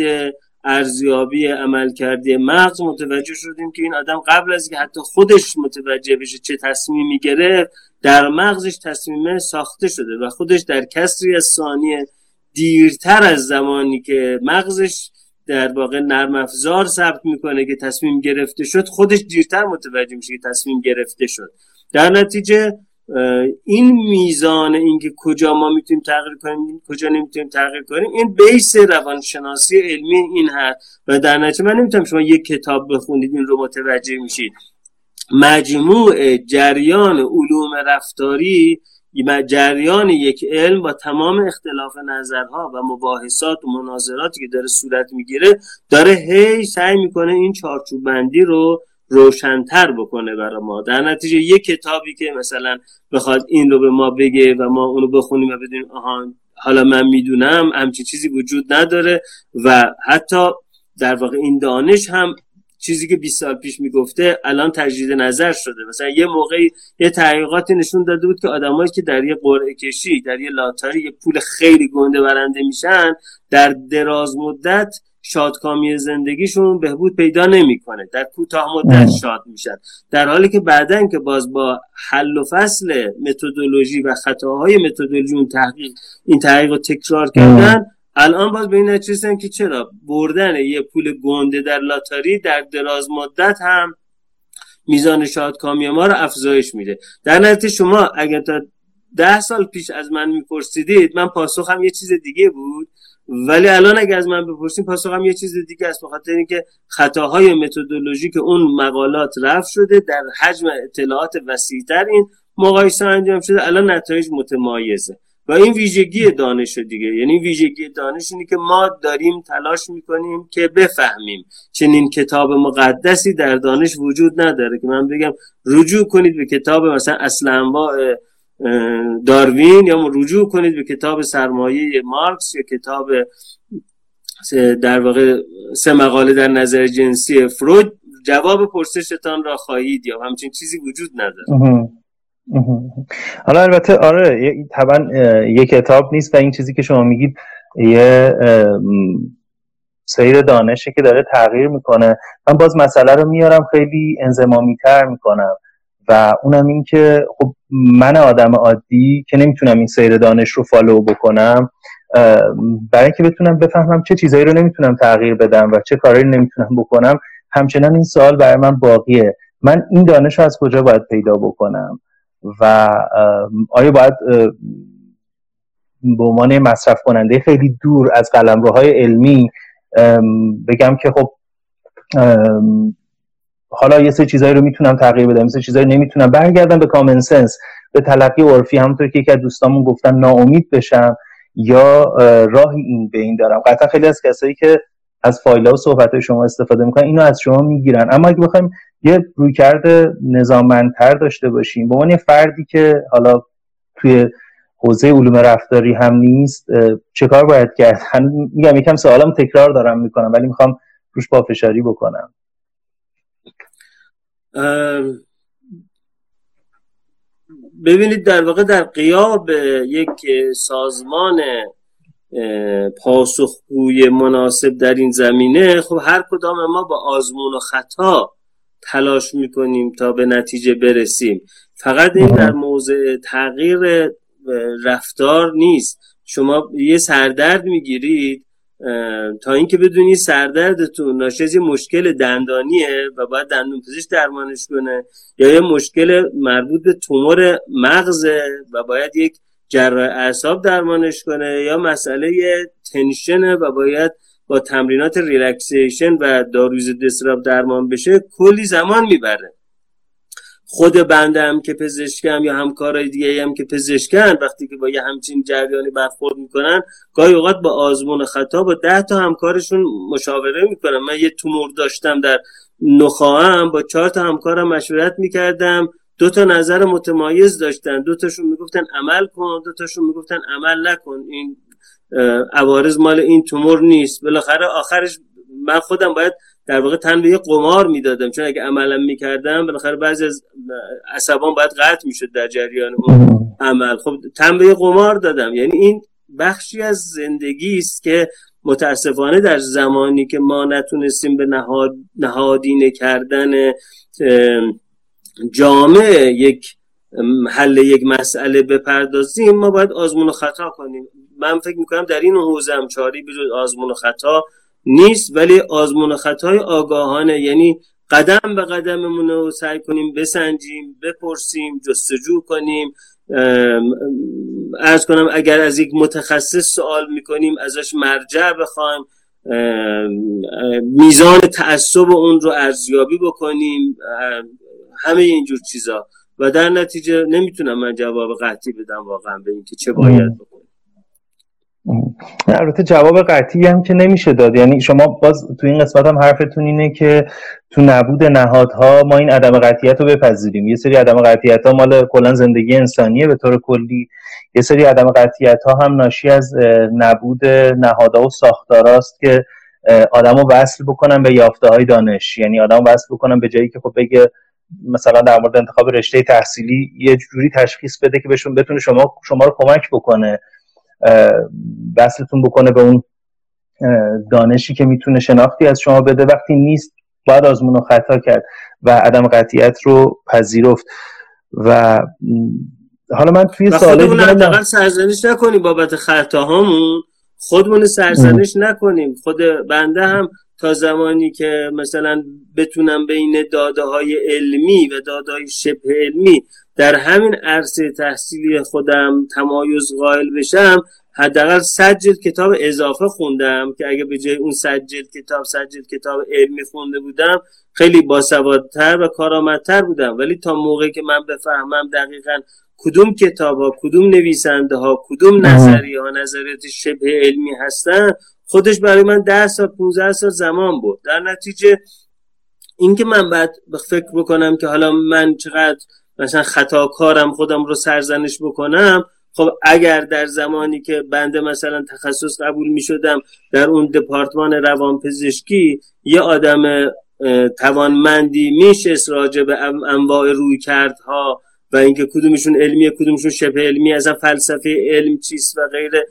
ارزیابی عمل کرده مغز متوجه شدیم که این آدم قبل از که حتی خودش متوجه بشه چه تصمیمی گرفت در مغزش تصمیم ساخته شده و خودش در کسری از ثانیه دیرتر از زمانی که مغزش در واقع نرم افزار ثبت می‌کنه که تصمیم گرفته شد خودش دیرتر متوجه میشه که تصمیم گرفته شد. در نتیجه این میزان اینکه کجا ما می‌تونیم تغییر کنیم کجا نمی‌تونیم تغییر کنیم این بیس روانشناسی علمی این هست. و در نتیجه من نمی‌تونم شما یک کتاب بخونید این رو متوجه میشید. مجموع جریان علوم رفتاری جریان یک علم با تمام اختلاف نظرها و مباحثات و مناظراتی که داره صورت می‌گیره داره هی سعی می‌کنه این چارچوب بندی رو روشنتر بکنه برای ما. در نتیجه یک کتابی که مثلا بخواد این رو به ما بگه و ما اونو بخونیم و بدونیم آها حالا من می‌دونم همچی چیزی وجود نداره و حتی در واقع این دانش هم چیزی که 20 سال پیش می‌گفته الان تجدید نظر شده. مثلا یه موقعی یه تحقیقاتی نشون داده بود که آدمایی که در یه قرعه کشی در یه لاتاری یه پول خیلی گنده برنده میشن در دراز مدت شادکامی زندگیشون بهبود پیدا نمی‌کنه. در کوتاه مدت شاد میشن. در حالی که بعدا که باز با حل و فصل متدولوژی و خطاهای متدولوژی اون تحقیق این تحقیق رو تکرار کردن الان باز به این نتیجه که چرا؟ بردن یه پول گنده در لاتاری در دراز مدت هم میزان شادکامی ما رو افزایش میده. در نتیجه شما اگر تا ده سال پیش از من میپرسیدید من پاسخم یه چیز دیگه بود. ولی الان اگر از من بپرسیم پاسخم یه چیز دیگه است بخاطر اینکه خطاهای متدولوژی که اون مقالات رفت شده در حجم اطلاعات وسیعتر این مقایسه انجام شده. الان نتایج متمایزه. و این ویژگی دانش دیگه یعنی ویژگی دانش اینه که ما داریم تلاش می‌کنیم که بفهمیم چنین کتاب مقدسی در دانش وجود نداره که من بگم رجوع کنید به کتاب مثلا اصل انواع داروین یا رجوع کنید به کتاب سرمایه مارکس یا کتاب در واقع سه مقاله در نظر جنسی فروید جواب پرسشتان را خواهید یا همچین چیزی وجود نداره حالا البته آره طبعا یه کتاب نیست و این چیزی که شما میگید یه سیر دانشه که داره تغییر می‌کنه. من باز مسئله رو میارم خیلی انزمامی تر می‌کنم. و اونم این که خب من آدم عادی که نمی‌تونم این سیر دانش رو فالو بکنم برای اینکه بتونم بفهمم چه چیزایی رو نمی‌تونم تغییر بدم و چه کارایی نمی‌تونم بکنم همچنان این سوال برای من باقیه. من این دانش رو از کجا باید پیدا بکنم؟ و آیا باید به عنوان مصرف کننده خیلی دور از قلمروهای علمی بگم که خب حالا یه سه چیزایی رو می‌تونم تغییر بدم یه سه چیزایی نمی‌تونم. برگردم به کامن سنس به تلقی عرفی. همونطور که یکی از دوستامون گفتن ناامید بشم یا راهی این به این دارم. قطعا خیلی از کسایی که از فایل ها و صحبت شما استفاده می‌کنن اینو از شما می‌گیرن. اما اگه بخوایم یه رویکرد نظاممندتر داشته باشیم به عنوان فردی که حالا توی حوزه علوم رفتاری هم نیست چه کار باید کرد؟ میگم یکم سوالم تکرار دارم می‌کنم ولی می‌خوام روش پافشاری بکنم. ببینید در واقع در قیاب یک سازمان پاسخگوی مناسب در این زمینه خب هر کدام ما با آزمون و خطا تلاش می‌کنیم تا به نتیجه برسیم. فقط این در موضع تغییر رفتار نیست. شما یه سردرد می‌گیرید تا اینکه بدونی سردردتون ناشی از یه مشکل دندانیه و باید دندون پزشک درمانش کنه یا یه مشکل مربوط به تومور مغزه و باید یک جراح اعصاب درمانش کنه یا مسئله تنشنه و باید با تمرینات ریلکسیشن و داروز دستراب درمان بشه کلی زمان می‌بره. خود بنده هم که پزشکم یا همکارای دیگه هم که پزشکن وقتی که با یه همچین جریانی برخورد می‌کنن گاهی اوقات با آزمون خطا با ده تا همکارشون مشاوره می‌کنم من یه تومور داشتم در نخواهم با چهار تا همکارم مشورت می‌کردم. دو تا نظر متمایز داشتن. دو تاشون می‌گفتن عمل کن دو تاشون می‌گفتن عمل نکن. این عوارض مال این تومور نیست. بالاخره آخرش من خودم باید در واقع تن به یه قمار می‌دادم. چون اگه عملم می‌کردم بالاخره بعضی از عصبان باید قطع می‌شد در جریان اون عمل. خب تن به یه قمار دادم. یعنی این بخشی از زندگی است که متاسفانه در زمانی که ما نتونستیم به نهاد نهادینه کردن جامعه یک حل یک مسئله بپردازیم ما باید آزمون و خطا کنیم. من فکر می‌کنم در این حوزه هم چاری بجز آزمون و خطا نیست ولی آزمون خطای آگاهانه. یعنی قدم به قدممون رو سعی کنیم بسنجیم بپرسیم جستجو کنیم. ارز کنم اگر از یک متخصص سوال می‌کنیم ازش مرجع بخوایم میزان تعصب اون رو ارزیابی بکنیم همه اینجور چیزا. و در نتیجه نمی‌تونم من جواب قطعی بدم واقعا به اینکه چه باید البته جواب قطعی هم که نمیشه داد. یعنی شما باز تو این قسمت هم حرفتون اینه که تو نبود نهادها ما این عدم قطعیت رو بپذیریم. یه سری عدم قطعیت ها مال کلا زندگی انسانیه به طور کلی. یه سری عدم قطعیت ها هم ناشی از نبود نهادها و ساختاراست که آدم رو وصل بکنن به یافته های دانش. یعنی آدم وصل بکنن به جایی که خب بگه مثلا در مورد انتخاب رشته تحصیلی یه جوری تشخیص بده که بهشون بتونه شما شما رو کمک بکنه. وصلتون بکنه به اون دانشی که می‌تونه شناختی از شما بده. وقتی نیست باید آزمون رو خطا کرد و عدم قطعیت رو پذیرفت. و حالا من توی سال خودمون سرزنش نکنیم بابت خطاهامون. خودمون سرزنش نکنیم. خود بنده هم تا زمانی که مثلا بتونم بین داده های علمی و داده های شبه علمی در همین عرصه تحصیلی خودم تمایز قائل بشم حداقل سجل کتاب اضافه خوندم که اگه به جای اون سجل کتاب سجل کتاب علمی خونده بودم خیلی باسوادتر و کارآمدتر بودم. ولی تا موقعی که من بفهمم دقیقا کدوم کتاب ها کدوم نویسنده ها کدوم نظریه ها نظریات شبه علمی هستن خودش برای من ده سال 15 سال زمان بود در نتیجه اینکه من بعد فکر بکنم که حالا من چقدر مثلا خطاکارم خودم رو سرزنش بکنم خب اگر در زمانی که بنده مثلا تخصص قبول می شدم در اون دپارتمان روانپزشکی یه آدم توانمندی میشه راجع به انواع روی کردها و اینکه کدومشون علمیه کدومشون شبه علمی از فلسفه علم چیست و غیره.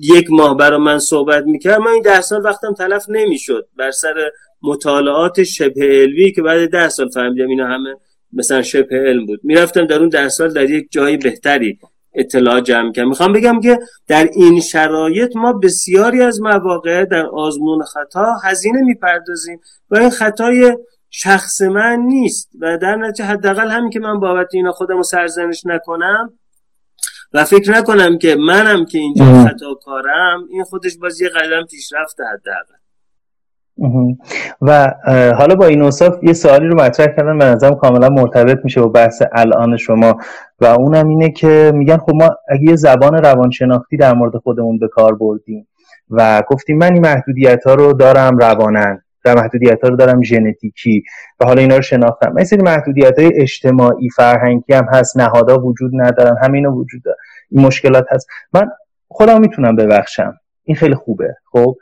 یک ماه برای من صحبت می‌کرد من این ده سال وقتم تلف نمی‌شد. بر سر مطالعات شبه علمی که بعد ده سال فهمیدم اینا همه مثلا شبه علم بود. می‌رفتم در اون ده سال در یک جای بهتری اطلاع جمع کردم. می‌خوام بگم که در این شرایط ما بسیاری از مواقع در آزمون خطا هزینه می‌پردازیم و این خطای شخص من نیست و در نتیجه حداقل همین که من بابت اینا خودم رو سرزنش نکنم و فکر نکنم که منم که اینجا خطا کارم این خودش باز یه قدم پیشرفته حداقل. و حالا با این اوصاف یه سوالی رو مطرح کردن به نظرم کاملا مرتبط میشه با بحث الان شما. و اونم اینه که میگن خب ما اگه یه زبان روانشناختی در مورد خودمون به کار بردیم و گفتیم من این محدودیت ها رو دارم روانن. در محدودیت ها رو دارم ژنتیکی و حالا اینا رو شناختم. این سری محدودیت های اجتماعی فرهنگی هم هست. نهادها وجود ندارن. همین وجود داره. این مشکلات هست. من خودم می‌تونم ببخشم. این خیلی خوبه. خب؟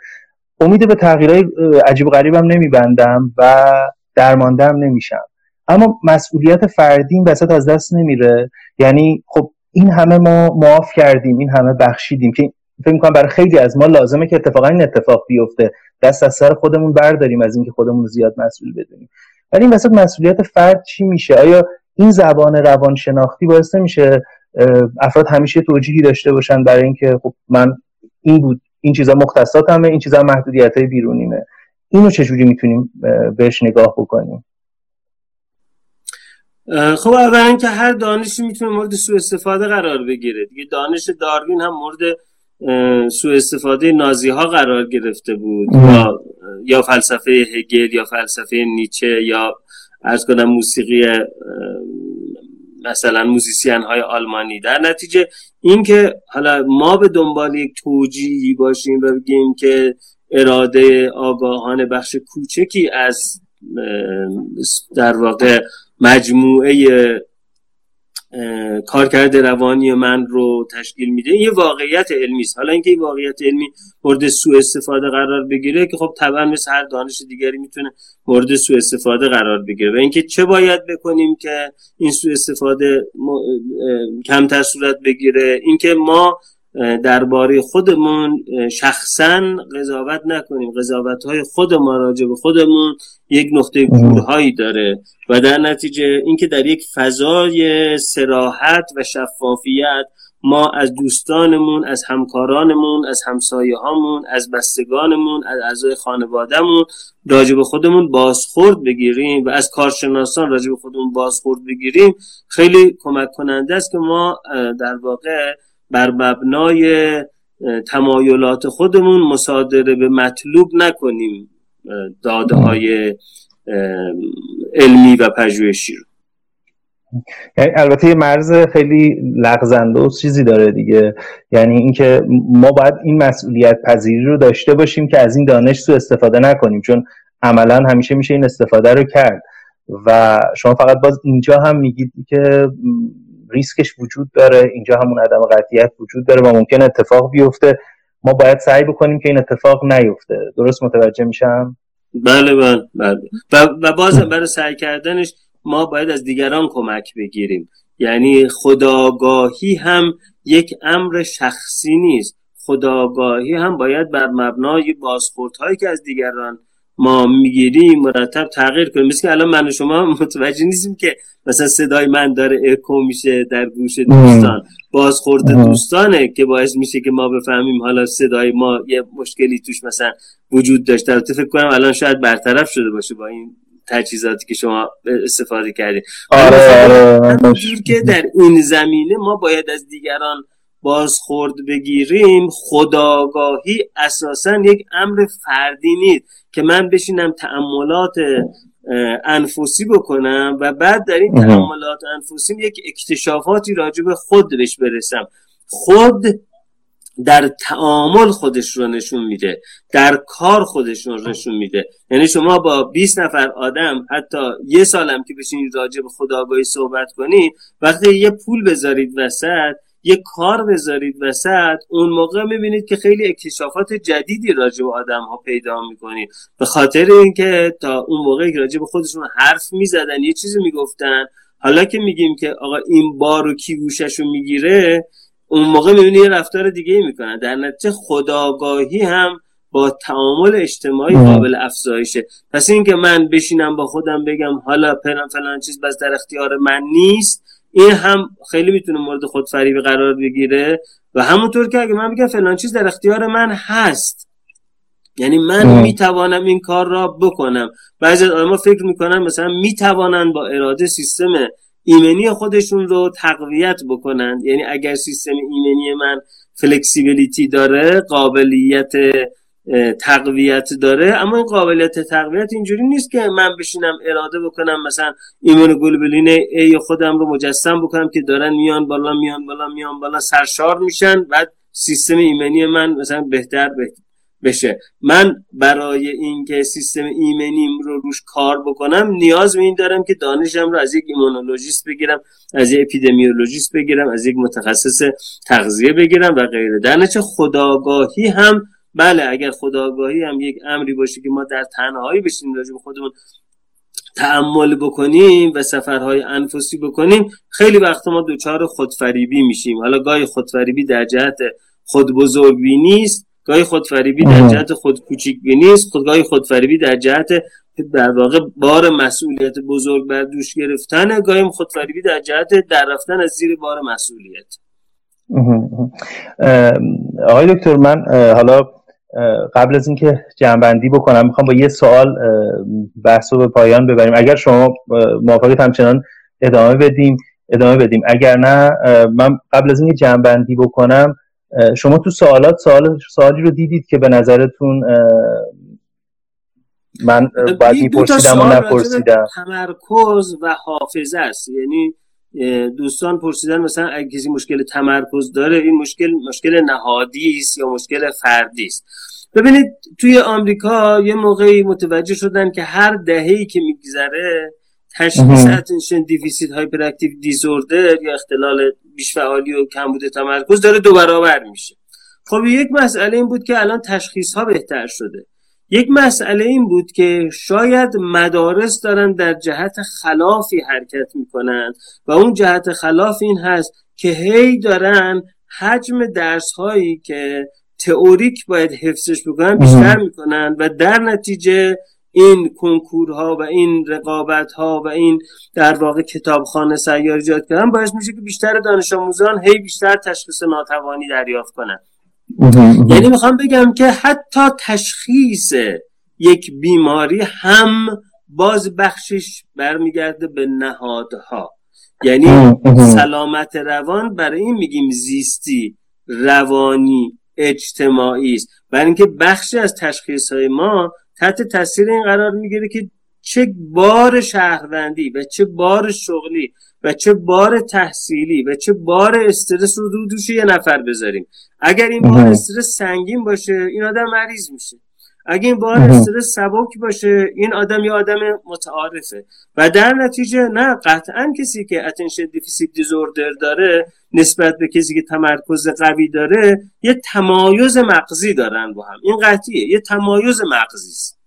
امید به تغییرهای عجیب و غریبم نمیبندم و درماندم نمیشم. اما مسئولیت فردی این وسط از دست نمیره. یعنی خب این همه ما معاف کردیم. این همه بخشیدیم که فکر می‌کنم برای خیلی از ما لازمه که اتفاقا این اتفاق بیفته. دست از سر خودمون برداریم از اینکه خودمون زیاد مسئول بدونیم. ولی این وسط مسئولیت فرد چی میشه؟ آیا این زبان روانشناختی باعث نمیشه افراد همیشه توجیهی داشته باشن برای اینکه خب من این بود این چیزا مختصاتمه این چیزا محدودیت های بیرونیمه. اینو چجوری می‌تونیم بهش نگاه بکنیم؟ خب اولا که هر دانشی می‌تونه مورد سوء استفاده قرار بگیره. دیگه دانش داروین هم مورد سوء استفاده نازی ها قرار گرفته بود. یا یا فلسفه هگل یا فلسفه نیچه یا از کنم موسیقی مثلا موزیسین های آلمانی. در نتیجه اینکه حالا ما به دنبال یک توجیهی باشیم و بگیم که اراده آگاهان بخش کوچکی از در واقع مجموعه کارکرد روانی من رو تشکیل میده. یه واقعیت علمی است. حالا اینکه این واقعیت علمی مورد سوء استفاده قرار بگیره که خب طبعا مثل هر دانش دیگری می‌تونه مورد سوء استفاده قرار بگیره. و اینکه چه باید بکنیم که این سوء استفاده کمتر صورت بگیره. اینکه ما درباره خودمون شخصا قضاوت نکنیم. قضاوت های خود ما راجع به خودمون یک نقطه کورهایی داره و در نتیجه اینکه در یک فضای سراحت و شفافیت ما از دوستانمون از همکارانمون از همسایه هامون از بستگانمون از اعضای خانوادهمون راجع به خودمون بازخورد بگیریم و از کارشناسان راجع به خودمون بازخورد بگیریم. خیلی کمک کننده است که ما در واقع بر مبنای تمایلات خودمون مصادره به مطلوب نکنیم داده های علمی و پژوهشی رو. یعنی البته یه مرز خیلی لغزنده و چیزی داره دیگه. یعنی اینکه ما باید این مسئولیت پذیری رو داشته باشیم که از این دانش سو استفاده نکنیم چون عملا همیشه میشه این استفاده رو کرد. و شما فقط باز اینجا هم میگید که ریسکش وجود داره اینجا همون عدم قطعیت وجود داره و ممکن اتفاق بیفته. ما باید سعی بکنیم که این اتفاق نیفته. درست متوجه میشم؟ بله بله, بله. و, باز برای سعی کردنش ما باید از دیگران کمک بگیریم. یعنی خداگاهی هم یک امر شخصی نیست. خداگاهی هم باید بر مبنای بازخوردهایی که از دیگران ما می‌گیریم مرتب تغییر کنیم. مثل که الان من و شما متوجه نیستیم که مثلا صدای من داره اکو میشه در گوش دوستان. بازخورد دوستانه که باعث میشه که ما بفهمیم حالا صدای ما یه مشکلی توش مثلا وجود داشته. البته فکر کنم الان شاید برطرف شده باشه با این تجهیزاتی که شما استفاده کردید. آره آره که در این زمینه ما باید از دیگران بازخورد بگیریم خداگاهی اساسا یک امر فردی نیست که من بشینم تعملات انفوسی بکنم و بعد در این تعاملات انفوسیم یک اکتشافاتی راجع به خود بهش برسم. خود در تعامل خودش رو نشون میده در کار خودش رو نشون میده. یعنی شما با 20 نفر آدم حتی یه سالم که بشینید راجع به خداگاهی صحبت کنید وقتی یه پول بذارید وسط یه کار بذارید وسط اون موقع می‌بینید که خیلی اکتشافات جدیدی راجع به آدم ها پیدا می‌کنید. به خاطر اینکه تا اون موقع که راجع به خودشون حرف می‌زدن یه چیزی می‌گفتن حالا که میگیم که آقا این بارو کی گوششو می‌گیره اون موقع می‌بینید یه رفتار دیگه می‌کنن. در نتیجه خداگاهی هم با تعامل اجتماعی قابل افزایشه. پس اینکه من بشینم با خودم بگم حالا فلان فلان چیز بس در اختیار من نیست این هم خیلی می‌تونه مورد خودفریبی قرار بگیره و همونطور که اگه من بگم فلان چیز در اختیار من هست. یعنی من می‌توانم این کار را بکنم. بعضی از آدم فکر می‌کنن مثلا می‌توانن با اراده سیستم ایمنی خودشون رو تقویت بکنن یعنی اگر سیستم ایمنی من فلکسیبیلیتی داره قابلیت تقویت داره اما این قابلیت تقویت اینجوری نیست که من بشینم اراده بکنم مثلا ایمون گلوبولین ای خودم رو مجسم بکنم که دارن میان بالا میان بالا میان بالا سرشار میشن بعد سیستم ایمنی من مثلا بهتر بشه. من برای اینکه سیستم ایمنیم رو روش کار بکنم نیاز به این دارم که دانشم رو از یک ایمونولوژیست بگیرم از یک اپیدمیولوژیست بگیرم از یک متخصص تغذیه بگیرم و غیره. در خداگاهی هم بله اگر خداگاهی هم یک امری باشه که ما در تنهایی بشیم راجع به خودمون تعمل بکنیم و سفرهای انفسی بکنیم خیلی وقت ما دوچار خودفریبی میشیم. حالا گاهی خودفریبی در جهت خود بزرگی نیست گاهی خودفریبی در جهت خود کوچیک نیست گاهی خودفریبی در جهت در واقع بار مسئولیت بزرگ بر دوش گرفتن گاهی خودفریبی در جهت در رفتن از زیر بار مسئولیت. آقای دکتر من حالا قبل از اینکه جنبندی بکنم می‌خوام با یه سوال بحث رو به پایان ببریم. اگر شما موافقید همچنان ادامه بدیم ادامه بدیم. اگر نه من قبل از اینکه جنبندی بکنم شما تو سوالات سوال سوالی رو دیدید که به نظرتون من باید میپرسیدم و نپرسیدم؟ تمرکز و حافظه است. یعنی دوستان پرسیدن مثلا اگه کسی مشکل تمرکز داره این مشکل مشکل نهادی است یا مشکل فردی است؟ ببینید توی آمریکا یه موقعی متوجه شدن که هر دهه‌ای که میگذره تشخیص attention deficit hyperactive disorder یا اختلال بیشفعالی و کمبود تمرکز داره دو برابر میشه. خب یک مسئله این بود که الان تشخیص ها بهتر شده. یک مسئله این بود که شاید مدارس دارن در جهت خلافی حرکت می‌کنن و اون جهت خلاف این هست که هی دارن حجم درس هایی که تئوریک باید حفظش بکنن بیشتر می‌کنن و در نتیجه این کنکورها و این رقابت ها و این در واقع کتابخانه سیار ایجاد کردن باعث میشه که بیشتر دانش آموزان هی بیشتر تشخیص ناتوانی دریافت کنن. یعنی می‌خوام بگم که حتی تشخیص یک بیماری هم باز بخشش برمیگرده به نهادها. یعنی سلامت روان برای این میگیم زیستی روانی اجتماعی است. برای اینکه بخشی از تشخیص های ما تحت تاثیر این قرار می‌گیره که چه بار شهروندی و چه بار شغلی و چه بار تحصیلی و چه بار استرس رو دوش یه نفر بذاریم. اگر این بار استرس سنگین باشه این آدم مریض میشه. اگه این بار استرس سبک باشه این آدم یه آدم متعارفه. و در نتیجه نه قطعا کسی که attention deficit disorder داره نسبت به کسی که تمرکز قوی داره یه تمایز مغزی دارن با هم. این قطعیه. یه تمایز مغزی است.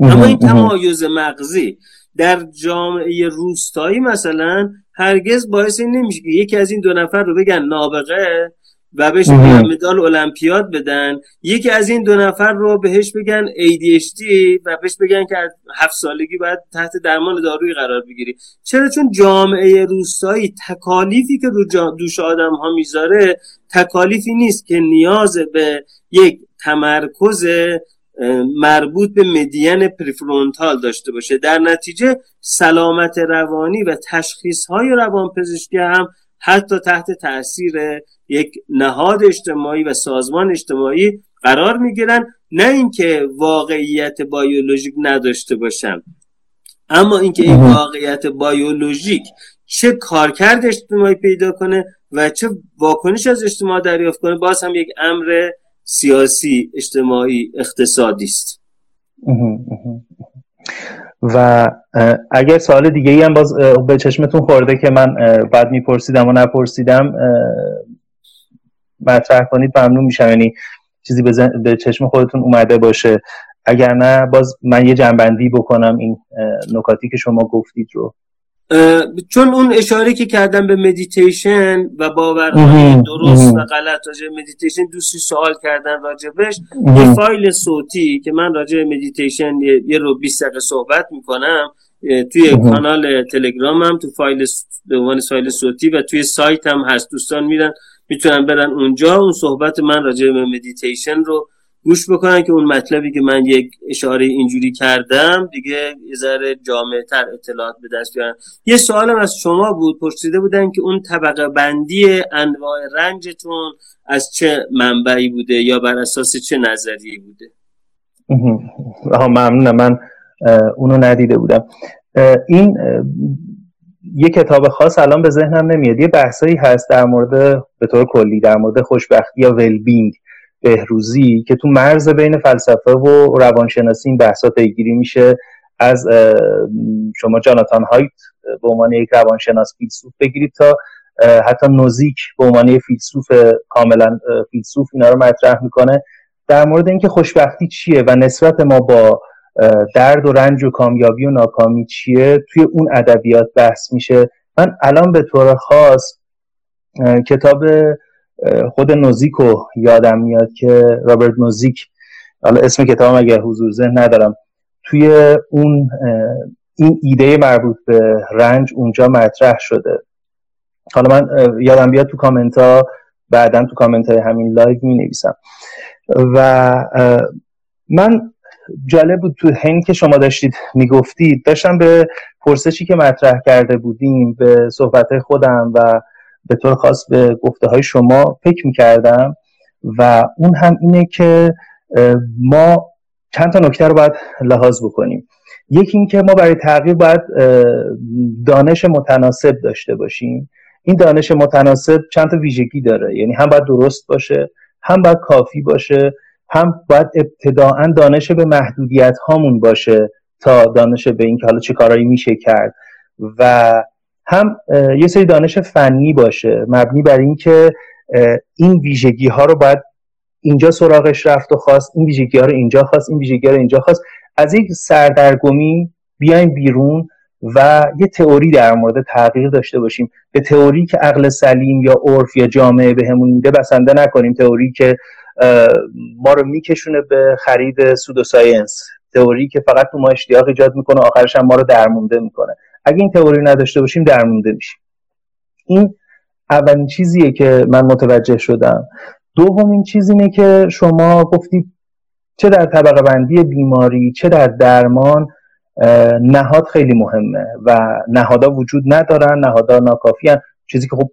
اما این تمایز مغزی در جامعه روستایی مثلا هرگز باعث این نمیشه که یکی از این دو نفر رو بگن نابغه و بهش مدال المپیاد بدن. یکی از این دو نفر رو بهش بگن ADHD و بهش بگن که هفت سالگی باید تحت درمان دارویی قرار بگیری. چرا؟ چون جامعه روستایی تکالیفی که رو دوش آدم ها می‌ذاره تکالیفی نیست که نیاز به یک تمرکز مربوط به مدین پریفرونتال داشته باشه. در نتیجه سلامت روانی و تشخیص های روانپزشکی هم حتی تحت تاثیر یک نهاد اجتماعی و سازمان اجتماعی قرار می‌گیرن نه اینکه واقعیت بیولوژیک نداشته باشن. اما اینکه این واقعیت بیولوژیک چه کارکرد اجتماعی پیدا کنه و چه واکنش از اجتماع دریافت کنه باز هم یک امر سیاسی اجتماعی اقتصادی است. و اگر سوال دیگه ای هم باز به چشمتون خورده که من بعد میپرسیدم و نپرسیدم مطرح کنید ممنون میشم. یعنی چیزی به چشم خودتون اومده باشه. اگر نه باز من یه جنبندی بکنم این نکاتی که شما گفتید رو. چون اون اشاره که کردم به مدیتیشن و باورهای درست و غلط راجع مدیتیشن دوستی سوال کردن راجبش یه فایل صوتی که من راجع مدیتیشن یه, رو 20 دقیقه صحبت می‌کنم توی کانال تلگرامم تو فایل به عنوان فایل صوتی و توی سایت هم هست. دوستان میرن می‌تونن برن اونجا. اون صحبت من راجع به مدیتیشن رو گوش بکنن که اون مطلبی که من یک اشاره اینجوری کردم دیگه یه ذره جامع تر اطلاعات به دست بیارن. یه سوالم از شما بود. پرسیده بودن که اون طبقه بندی انواع رنجتون از چه منبعی بوده یا بر اساس چه نظریه بوده؟ ممنونم. من اونو ندیده بودم. این یه کتاب خاص الان به ذهنم نمیاد. یه بحثایی هست در مورد به طور کلی در مورد خوشبختی یا ولبینگ بهروزی که تو مرز بین فلسفه و روانشناسی این بحثا پیگیری میشه از شما جاناتان هایت به عنوان یک روانشناس فیلسوف بگیرید تا حتی نوزیک به عنوان فیلسوف کاملا فیلسوف اینا رو مطرح می‌کنه. در مورد اینکه خوشبختی چیه و نسبت ما با درد و رنج و کامیابی و ناکامی چیه توی اون ادبیات بحث میشه. من الان به طور خاص کتاب خود نوزیکو یادم میاد که رابرت نوزیک حالا اسم کتاب اگر حضور ذهن ندارم توی اون این ایده مربوط به رنج اونجا مطرح شده. حالا من یادم بیاد تو کامنت ها بعدا تو کامنت های همین لایو می نویسم و من جالب بود تو هنگ که شما داشتید می‌گفتید داشتم به پرسشی که مطرح کرده بودیم به صحبت خودم و به طور خاص به گفته های شما فکر می‌کردم و اون هم اینه که ما چند تا نکته رو باید لحاظ بکنیم. یکی اینکه ما برای تغییر باید دانش متناسب داشته باشیم. این دانش متناسب چند تا ویژگی داره. یعنی هم باید درست باشه هم باید کافی باشه هم باید ابتداعا دانش به محدودیت هامون باشه تا دانش به اینکه حالا چه کارایی میشه کرد. و هم یه سری دانش فنی باشه. مبنی بر اینکه این ویژگی ها رو باید اینجا سراغش رفت و خواست این ویژگی ها رو اینجا خواست این ویژگی ها رو اینجا خواست. از یک سردرگمی بیایم بیرون و یه تئوری در مورد تغییر داشته باشیم. به تئوری که عقل سلیم یا عرف یا جامعه بهمون میده بسنده نکنیم. تئوری که ما رو میکشونه به خرید سودو ساینس. تئوری که فقط تو ما اشتیاق ایجاد می‌کنه آخرش هم ما رو درمونده می‌کنه. اگه این تئوری نداشته باشیم درمونده میشیم. این اولین چیزیه که من متوجه شدم. دومین چیز اینه که شما گفتید چه در طبقه بندی بیماری چه در درمان نهاد خیلی مهمه و نهادها وجود ندارن نهادها ناکافی هن. چیزی که خب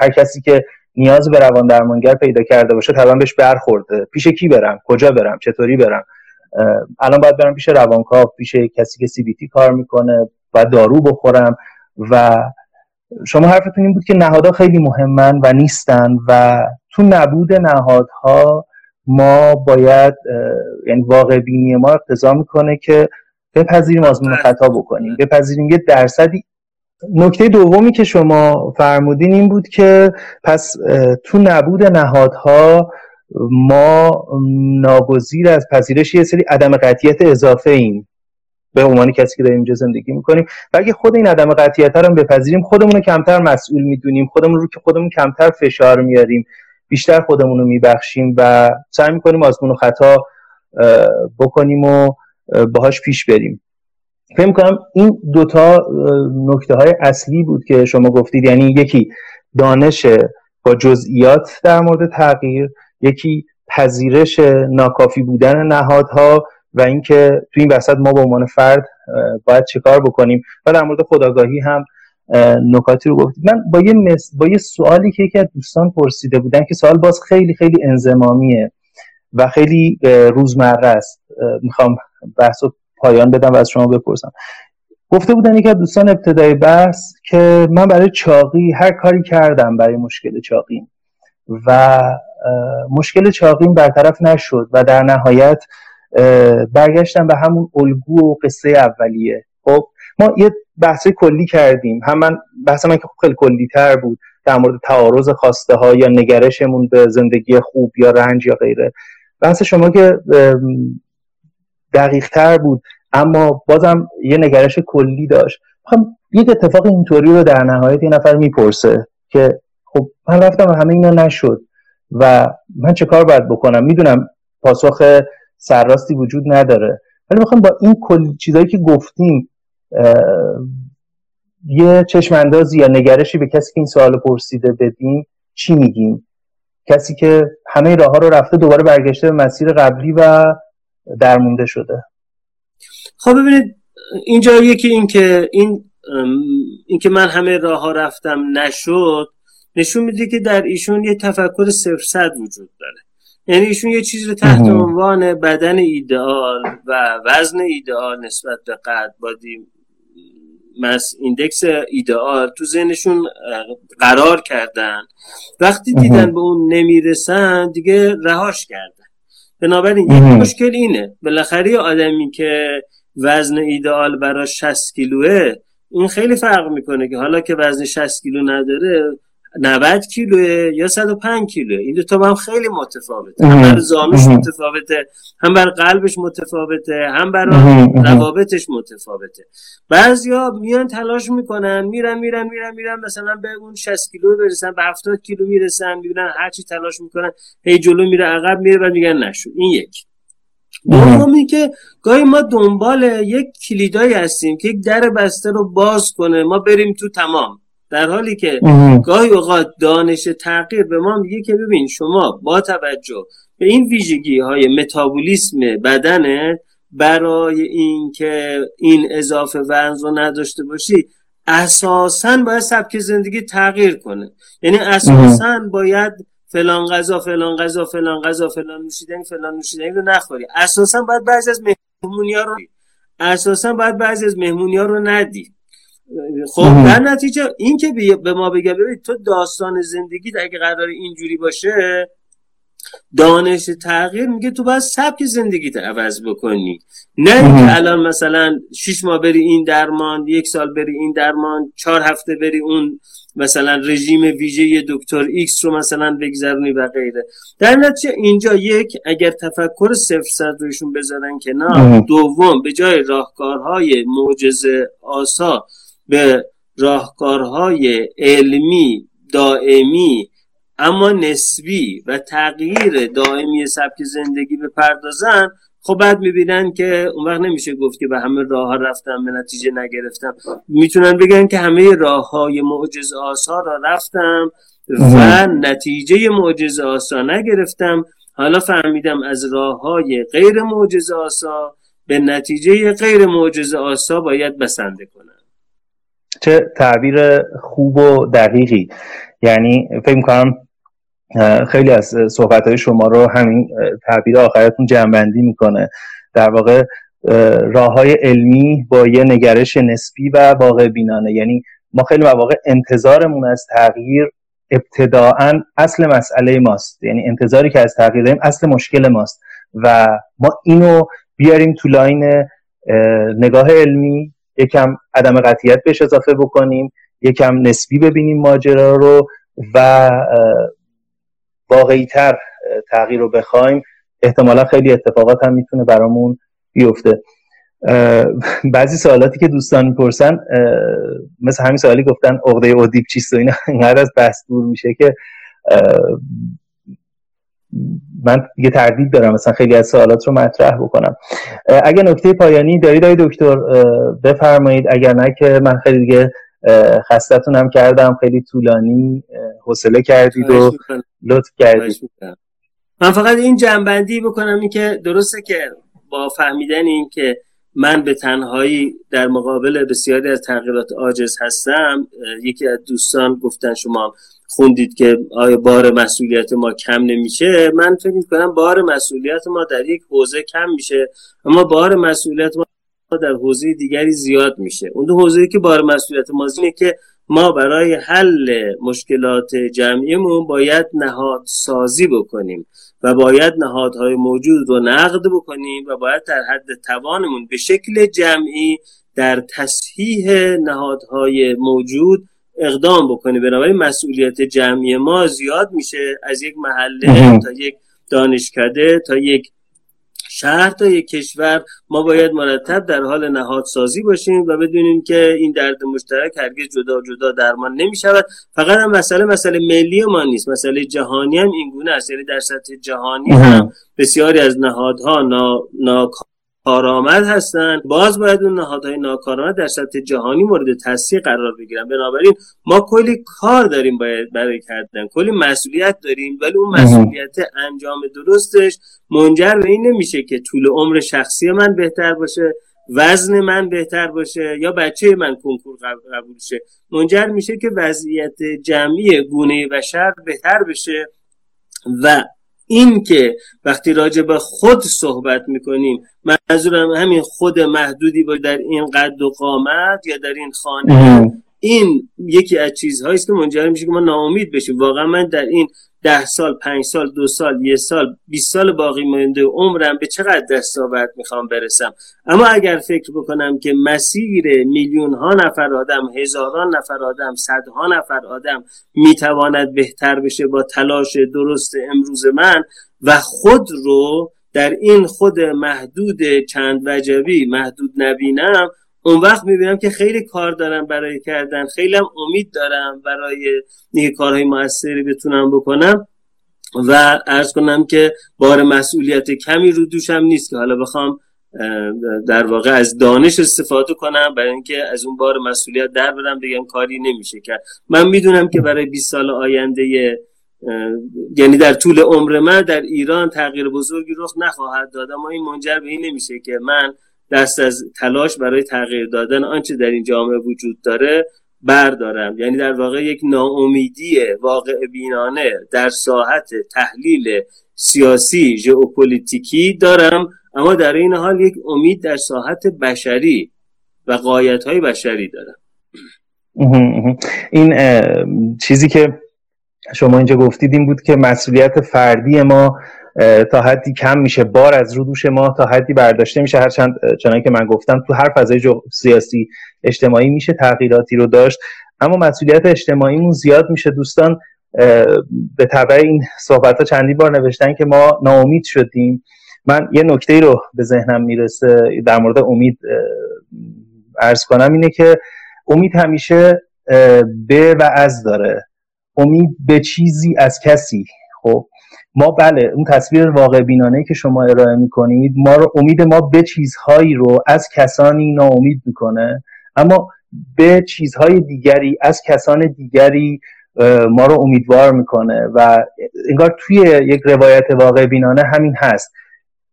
هر کسی که نیاز به روان درمانگر پیدا کرده باشه طبعا بهش برخورده. پیش کی برم؟ کجا برم؟ چطوری برم؟ الان باید برم پیش روانکاو پیش کسی که سی بی تی کار می‌کنه. باید دارو بخورم. و شما حرفتون این بود که نهادها خیلی مهمن و نیستن و تو نبود نهادها ما باید یعنی واقع بینی ما اقتضا می‌کنه که بپذیریم آزمون خطا بکنیم. بپذیریم. یه درصدی. نکته دومی که شما فرمودین این بود که پس تو نبود نهادها ما ناگزیر از پذیرش یه سری عدم قطیت اضافه ایم به عنوان کسی که داریم اینجا زندگی می‌کنیم. و اگه خود این عدم قطعیت رو بپذیریم خودمون رو کمتر مسئول می‌دونیم خودمون رو که خودمون کمتر فشار میاریم بیشتر خودمون رو میبخشیم و سعی می‌کنیم آزمون و خطا بکنیم و باهاش پیش بریم. فکر کنم این دوتا نکته های اصلی بود که شما گفتید. یعنی یکی دانش با جزئیات در مورد تغییر یکی پذیرش ناکافی بودن نهادها و اینکه تو این وسط ما به عنوان فرد باید چیکار بکنیم؟ و در مورد خداگاهی هم نکاتی رو گفتید. من با یه, با یه سوالی که یکی از دوستان پرسیده بودن که سوال باز خیلی خیلی انزمامیه و خیلی روزمره است. می‌خوام بحث و پایان بدم و از شما بپرسم. گفته بودن یکی از دوستان ابتدای بحث که من برای چاقی هر کاری کردم برای مشکل چاقیم و مشکل چاقیم برطرف نشد و در نهایت برگشتم به همون الگو و قصه اولیه. خب ما یه بحث کلی کردیم. هم من بحث من که خیلی کلی تر بود. در مورد تعارض خواسته ها یا نگرشمون به زندگی خوب یا رنج یا غیره. بحث شما که دقیق تر بود. اما بازم یه نگرش کلی داشت. می‌خوام یک اتفاق اینطوری رو در نهایت یه نفر می‌پرسه که خب من رفتم و همه اینا نشد. و من چه کار باید بکنم؟ می‌دونم پاسخ سرراستی وجود نداره. ولی می‌خوام با این کل چیزایی که گفتیم یه چشم اندازی یا نگرشی به کسی که این سوال پرسیده بدیم چی میگیم؟ کسی که همه راه ها رو رفته دوباره برگشته به مسیر قبلی و درمونده شده. خب ببینید اینجا یکی این که این اینکه من همه راه ها رفتم نشد نشون میده که در ایشون یه تفکر صفر صد وجود داره. یعنی ایشون یه چیز رو تحت عنوان بدن ایدئال و وزن ایدئال نسبت به قد بادی مس ایندکس ایدئال تو ذهنشون قرار کردن. وقتی دیدن به اون نمی‌رسن دیگه رهاش کردن. بنابراین یک مشکل اینه. بالاخره آدمی که وزن ایدئال برای 60 کیلوه این خیلی فرق می‌کنه که حالا که وزن 60 کیلو نداره 90 کیلوه یا 105 کیلوه. این دو تا هم خیلی متفاوته. هم برای زانوش متفاوته هم بر قلبش متفاوته هم برای روابطش متفاوته. بعضیا میان تلاش می‌کنن میرن میرن میرن میرن مثلا به اون 60 کیلو برسن به 70 کیلو می‌رسن می‌بینن هر چی تلاش می‌کنن هی جلو میره عقب میره بعد میگن نشد این یک. دومی که گاهی ما دنبال یک کلیدایی هستیم که یک در بسته رو باز کنه. ما بریم تو تمام. در حالی که گاهی اوقات دانش تغییر به ما میگه که ببین شما با توجه به این ویژگی های متابولیسم بدنه برای اینکه این اضافه وزن رو نداشته باشی اساسا باید سبک زندگی تغییر کنه. یعنی اساسا باید فلان غذا فلان غذا فلان غذا فلان نوشیدنی فلان نوشیدنی رو نخوری. اساسا باید بعضی از مهمونی ها رو اساسا باید بعضی از مهمونی ها رو ندی. خب در نتیجه این که به ما بگه ببین تو داستان زندگی اگه قرار اینجوری باشه دانش تغییر میگه تو باید سبک زندگی عوض بکنی. نه اینکه الان مثلا شش ماه بری این درمان یک سال بری این درمان چهار هفته بری اون مثلا رژیم ویژه دکتر ایکس رو مثلا بگذرونی و غیره. در نتیجه اینجا یک اگر تفکر صفر صد روشون بذارن که نه دوم به جای راهکارهای معجزه آسا به راهکارهای علمی دائمی اما نسبی و تغییر دائمی سبک زندگی بپردازن خب بعد می‌بینن که اون وقت نمیشه گفت که به همه راه ها رفتم به نتیجه نگرفتم. می‌تونن بگن که همه راه های معجز آسا را رفتم و نتیجه معجز آسا نگرفتم. حالا فهمیدم از راه های غیر معجز آسا به نتیجه غیر معجز آسا باید بسنده کنم. چه تعبیر خوب و دقیقی. یعنی فکر کنم خیلی از صحبت های شما رو همین تعبیر آخرتون جنبندی می‌کنه. در واقع راه های علمی با یه نگرش نسبی و واقع بینانه. یعنی ما خیلی مواقع انتظارمون از تغییر ابتداعا اصل مسئله ماست. یعنی انتظاری که از تغییر داریم اصل مشکل ماست. و ما اینو بیاریم تو لاین نگاه علمی یکم عدم قطعیت بهش اضافه بکنیم یکم نسبی ببینیم ماجرا رو و واقعی تر تغییر رو بخوایم. احتمالا خیلی اتفاقات هم می‌تونه برامون بیفته. بعضی سوالاتی که دوستان می‌پرسن مثل همین سوالی گفتن عقده اودیپ چیست و اینا. [LAUGHS] از بحث دور میشه که من یه تردید دارم مثلا خیلی از سوالات رو مطرح بکنم. اگه نکته پایانی دارید آقای دکتر بفرمایید. اگر نه که من خیلی دیگه خستتونم کردم خیلی طولانی حوصله کردید و لطف کردید. من فقط این جنبندی بکنم این که درسته که با فهمیدن این که من به تنهایی در مقابل بسیاری از تغییرات عاجز هستم یکی از دوستان گفتن شما خوندید که آیا بار مسئولیت ما کم نمیشه؟ من فکر می‌کنم بار مسئولیت ما در یک حوزه کم میشه اما بار مسئولیت ما در حوزه دیگری زیاد میشه. اون دو حوزه که بار مسئولیت ما اینه که ما برای حل مشکلات جمعیمون باید نهاد سازی بکنیم. و باید نهادهای موجود رو نقد بکنیم و باید در حد توانمون به شکل جمعی در تصحیح نهادهای موجود اقدام بکنیم. بنابراین مسئولیت جمعی ما زیاد میشه از یک محله تا یک دانشکده تا یک شهر تا یک کشور ما باید مرتب در حال نهادسازی باشیم و بدونیم که این درد مشترک هرگز جدا جدا درمان نمی شود. فقط هم مسئله مسئله ملی ما نیست. مسئله جهانی هم این گونه است. یعنی در سطح جهانی هم بسیاری از نهادها نا... کارآمد هستند. باز باید اون نهادهای ناکارآمد در سطح جهانی مورد تصحیح قرار بگیرن. بنابراین ما کلی کار داریم باید برای کردن. کلی مسئولیت داریم ولی اون مسئولیت انجام درستش منجر به این نمیشه که طول عمر شخصی من بهتر باشه وزن من بهتر باشه یا بچه من کنکور قبول شه. منجر میشه که وضعیت جمعی گونه بشر بهتر بشه و این که وقتی راجع به خود صحبت می‌کنیم منظورم همین خود محدودی با در این قد و قامت یا در این خانه. این یکی از چیزهایی است که منجر میشه که ما ناامید بشیم. واقعا من در این ده سال پنج سال دو سال یه سال 20 سال باقی مونده عمرم به چقدر دستاورد می‌خوام برسم. اما اگر فکر بکنم که مسیر میلیون ها نفر آدم هزاران نفر آدم صدها نفر آدم می‌تواند بهتر بشه با تلاش درست امروز من و خود رو در این خود محدود چند وجبی محدود نبینم اون وقت می‌بینم که خیلی کار دارم برای کردن خیلی هم امید دارم برای نیه کارهای موثری بتونم بکنم. و ارز کنم که بار مسئولیت کمی رو دوشم نیست که حالا بخوام در واقع از دانش استفاده کنم برای اینکه از اون بار مسئولیت در برم بگم کاری نمیشه کرد. من می‌دونم که برای 20 سال آینده یعنی در طول عمر من در ایران تغییر بزرگی رخ نخواهد داد اما این منجر به این نمیشه که من دست از تلاش برای تغییر دادن آنچه در این جامعه وجود داره بردارم. یعنی در واقع یک ناامیدی واقع بینانه در ساحت تحلیل سیاسی ژئوپلیتیکی دارم اما در این حال یک امید در ساحت بشری و قایت های بشری دارم. این چیزی که شما اینجا گفتید این بود که مسئولیت فردی ما تا حدی کم میشه. بار از رو دوش ما تا حدی برداشته میشه. هرچند چنانکه که من گفتم تو هر فضای سیاسی اجتماعی میشه تغییراتی رو داشت. اما مسئولیت اجتماعیمون زیاد میشه. دوستان به طبع این صحبت ها چندی بار نوشتن که ما ناامید شدیم. من یه نکته رو به ذهنم می‌رسه در مورد امید ارز کنم اینه که امید همیشه به و از داره. امید به چیزی از کسی. خب ما بله اون تصویر واقع بینانه که شما ارائه می‌کنید ما رو امید ما به چیزهایی رو از کسانی ناامید می‌کنه. اما به چیزهای دیگری از کسان دیگری ما رو امیدوار می‌کنه و انگار توی یک روایت واقع بینانه همین هست.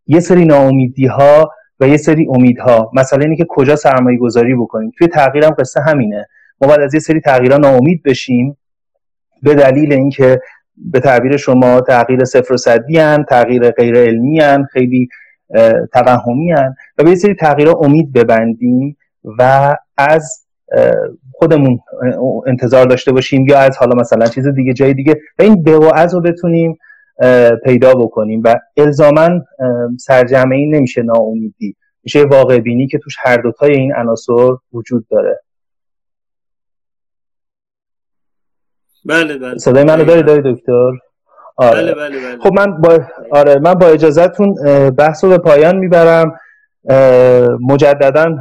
یه سری ناامیدی ها و یه سری امیدها. مثلا اینه که کجا سرمایه گذاری بکنیم. توی تغییرم قصه همینه. ما باید از یه سری تغییرها ناامید بشیم به دلیل اینکه به تعبیر شما تغییر صفر و صدی هن، تغییر غیر علمی هن، خیلی توهمی هن. و به یه سری تغییرها امید ببندیم و از خودمون انتظار داشته باشیم یا از حالا مثلا چیز دیگه جای دیگه. و این به از رو بتونیم پیدا بکنیم و الزاما سرجمعی نمیشه ناامیدی. میشه واقع بینی که توش هر دوتای این عناصر وجود داره. بله بله. صدای منو داری داری دکتر؟ آره. بله بله بله. خب من با آره من با اجازهتون بحث رو به پایان می‌برم. مجددا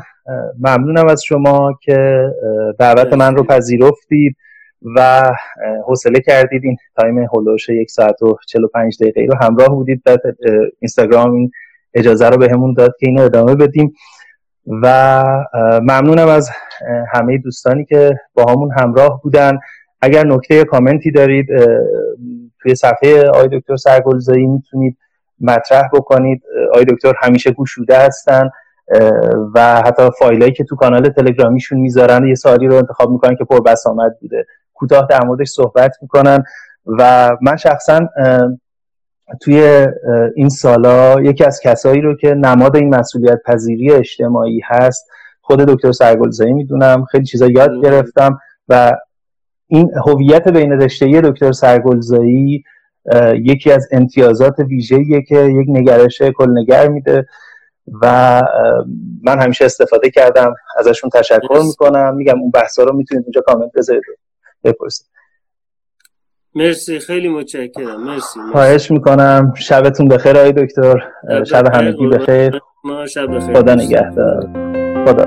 ممنونم از شما که دعوت من رو پذیرفتید و حوصله کردید این تایم هولوش یک ساعت و 45 دقیقه رو همراه بودید. در اینستاگرام این اجازه رو بهمون داد که اینو ادامه بدیم. و ممنونم از همه دوستانی که با همون همراه بودن. اگر نکته کامنتی دارید توی صفحه آی دکتر سرگلزایی می‌تونید مطرح بکنید. آی دکتر همیشه گوشوده هستن و حتی فایلایی که تو کانال تلگرامیشون می‌ذارن یه سوالی رو انتخاب می‌کنن که پر بسامد بوده. کوتاه در موردش صحبت می‌کنن و من شخصا توی این سالا یکی از کسایی رو که نماد این مسئولیت پذیری اجتماعی هست خود دکتر سرگلزایی می‌دونم. خیلی چیزا یاد گرفتم و این هویت بین رشته دکتر سرگلزایی یکی از امتیازات ویژه‌ایه که یک نگرش کلنگر میده و من همیشه استفاده کردم ازشون تشکر می‌کنم. میگم اون بحثا رو می‌تونید اونجا کامنت بذارید. بپرسید. مرسی. خیلی متشکرم. مرسی. خواهش می‌کنم. شبتون بخیر آقای دکتر. شب همگی بخیر. ما شب بخیر. خدا نگهدار. خدا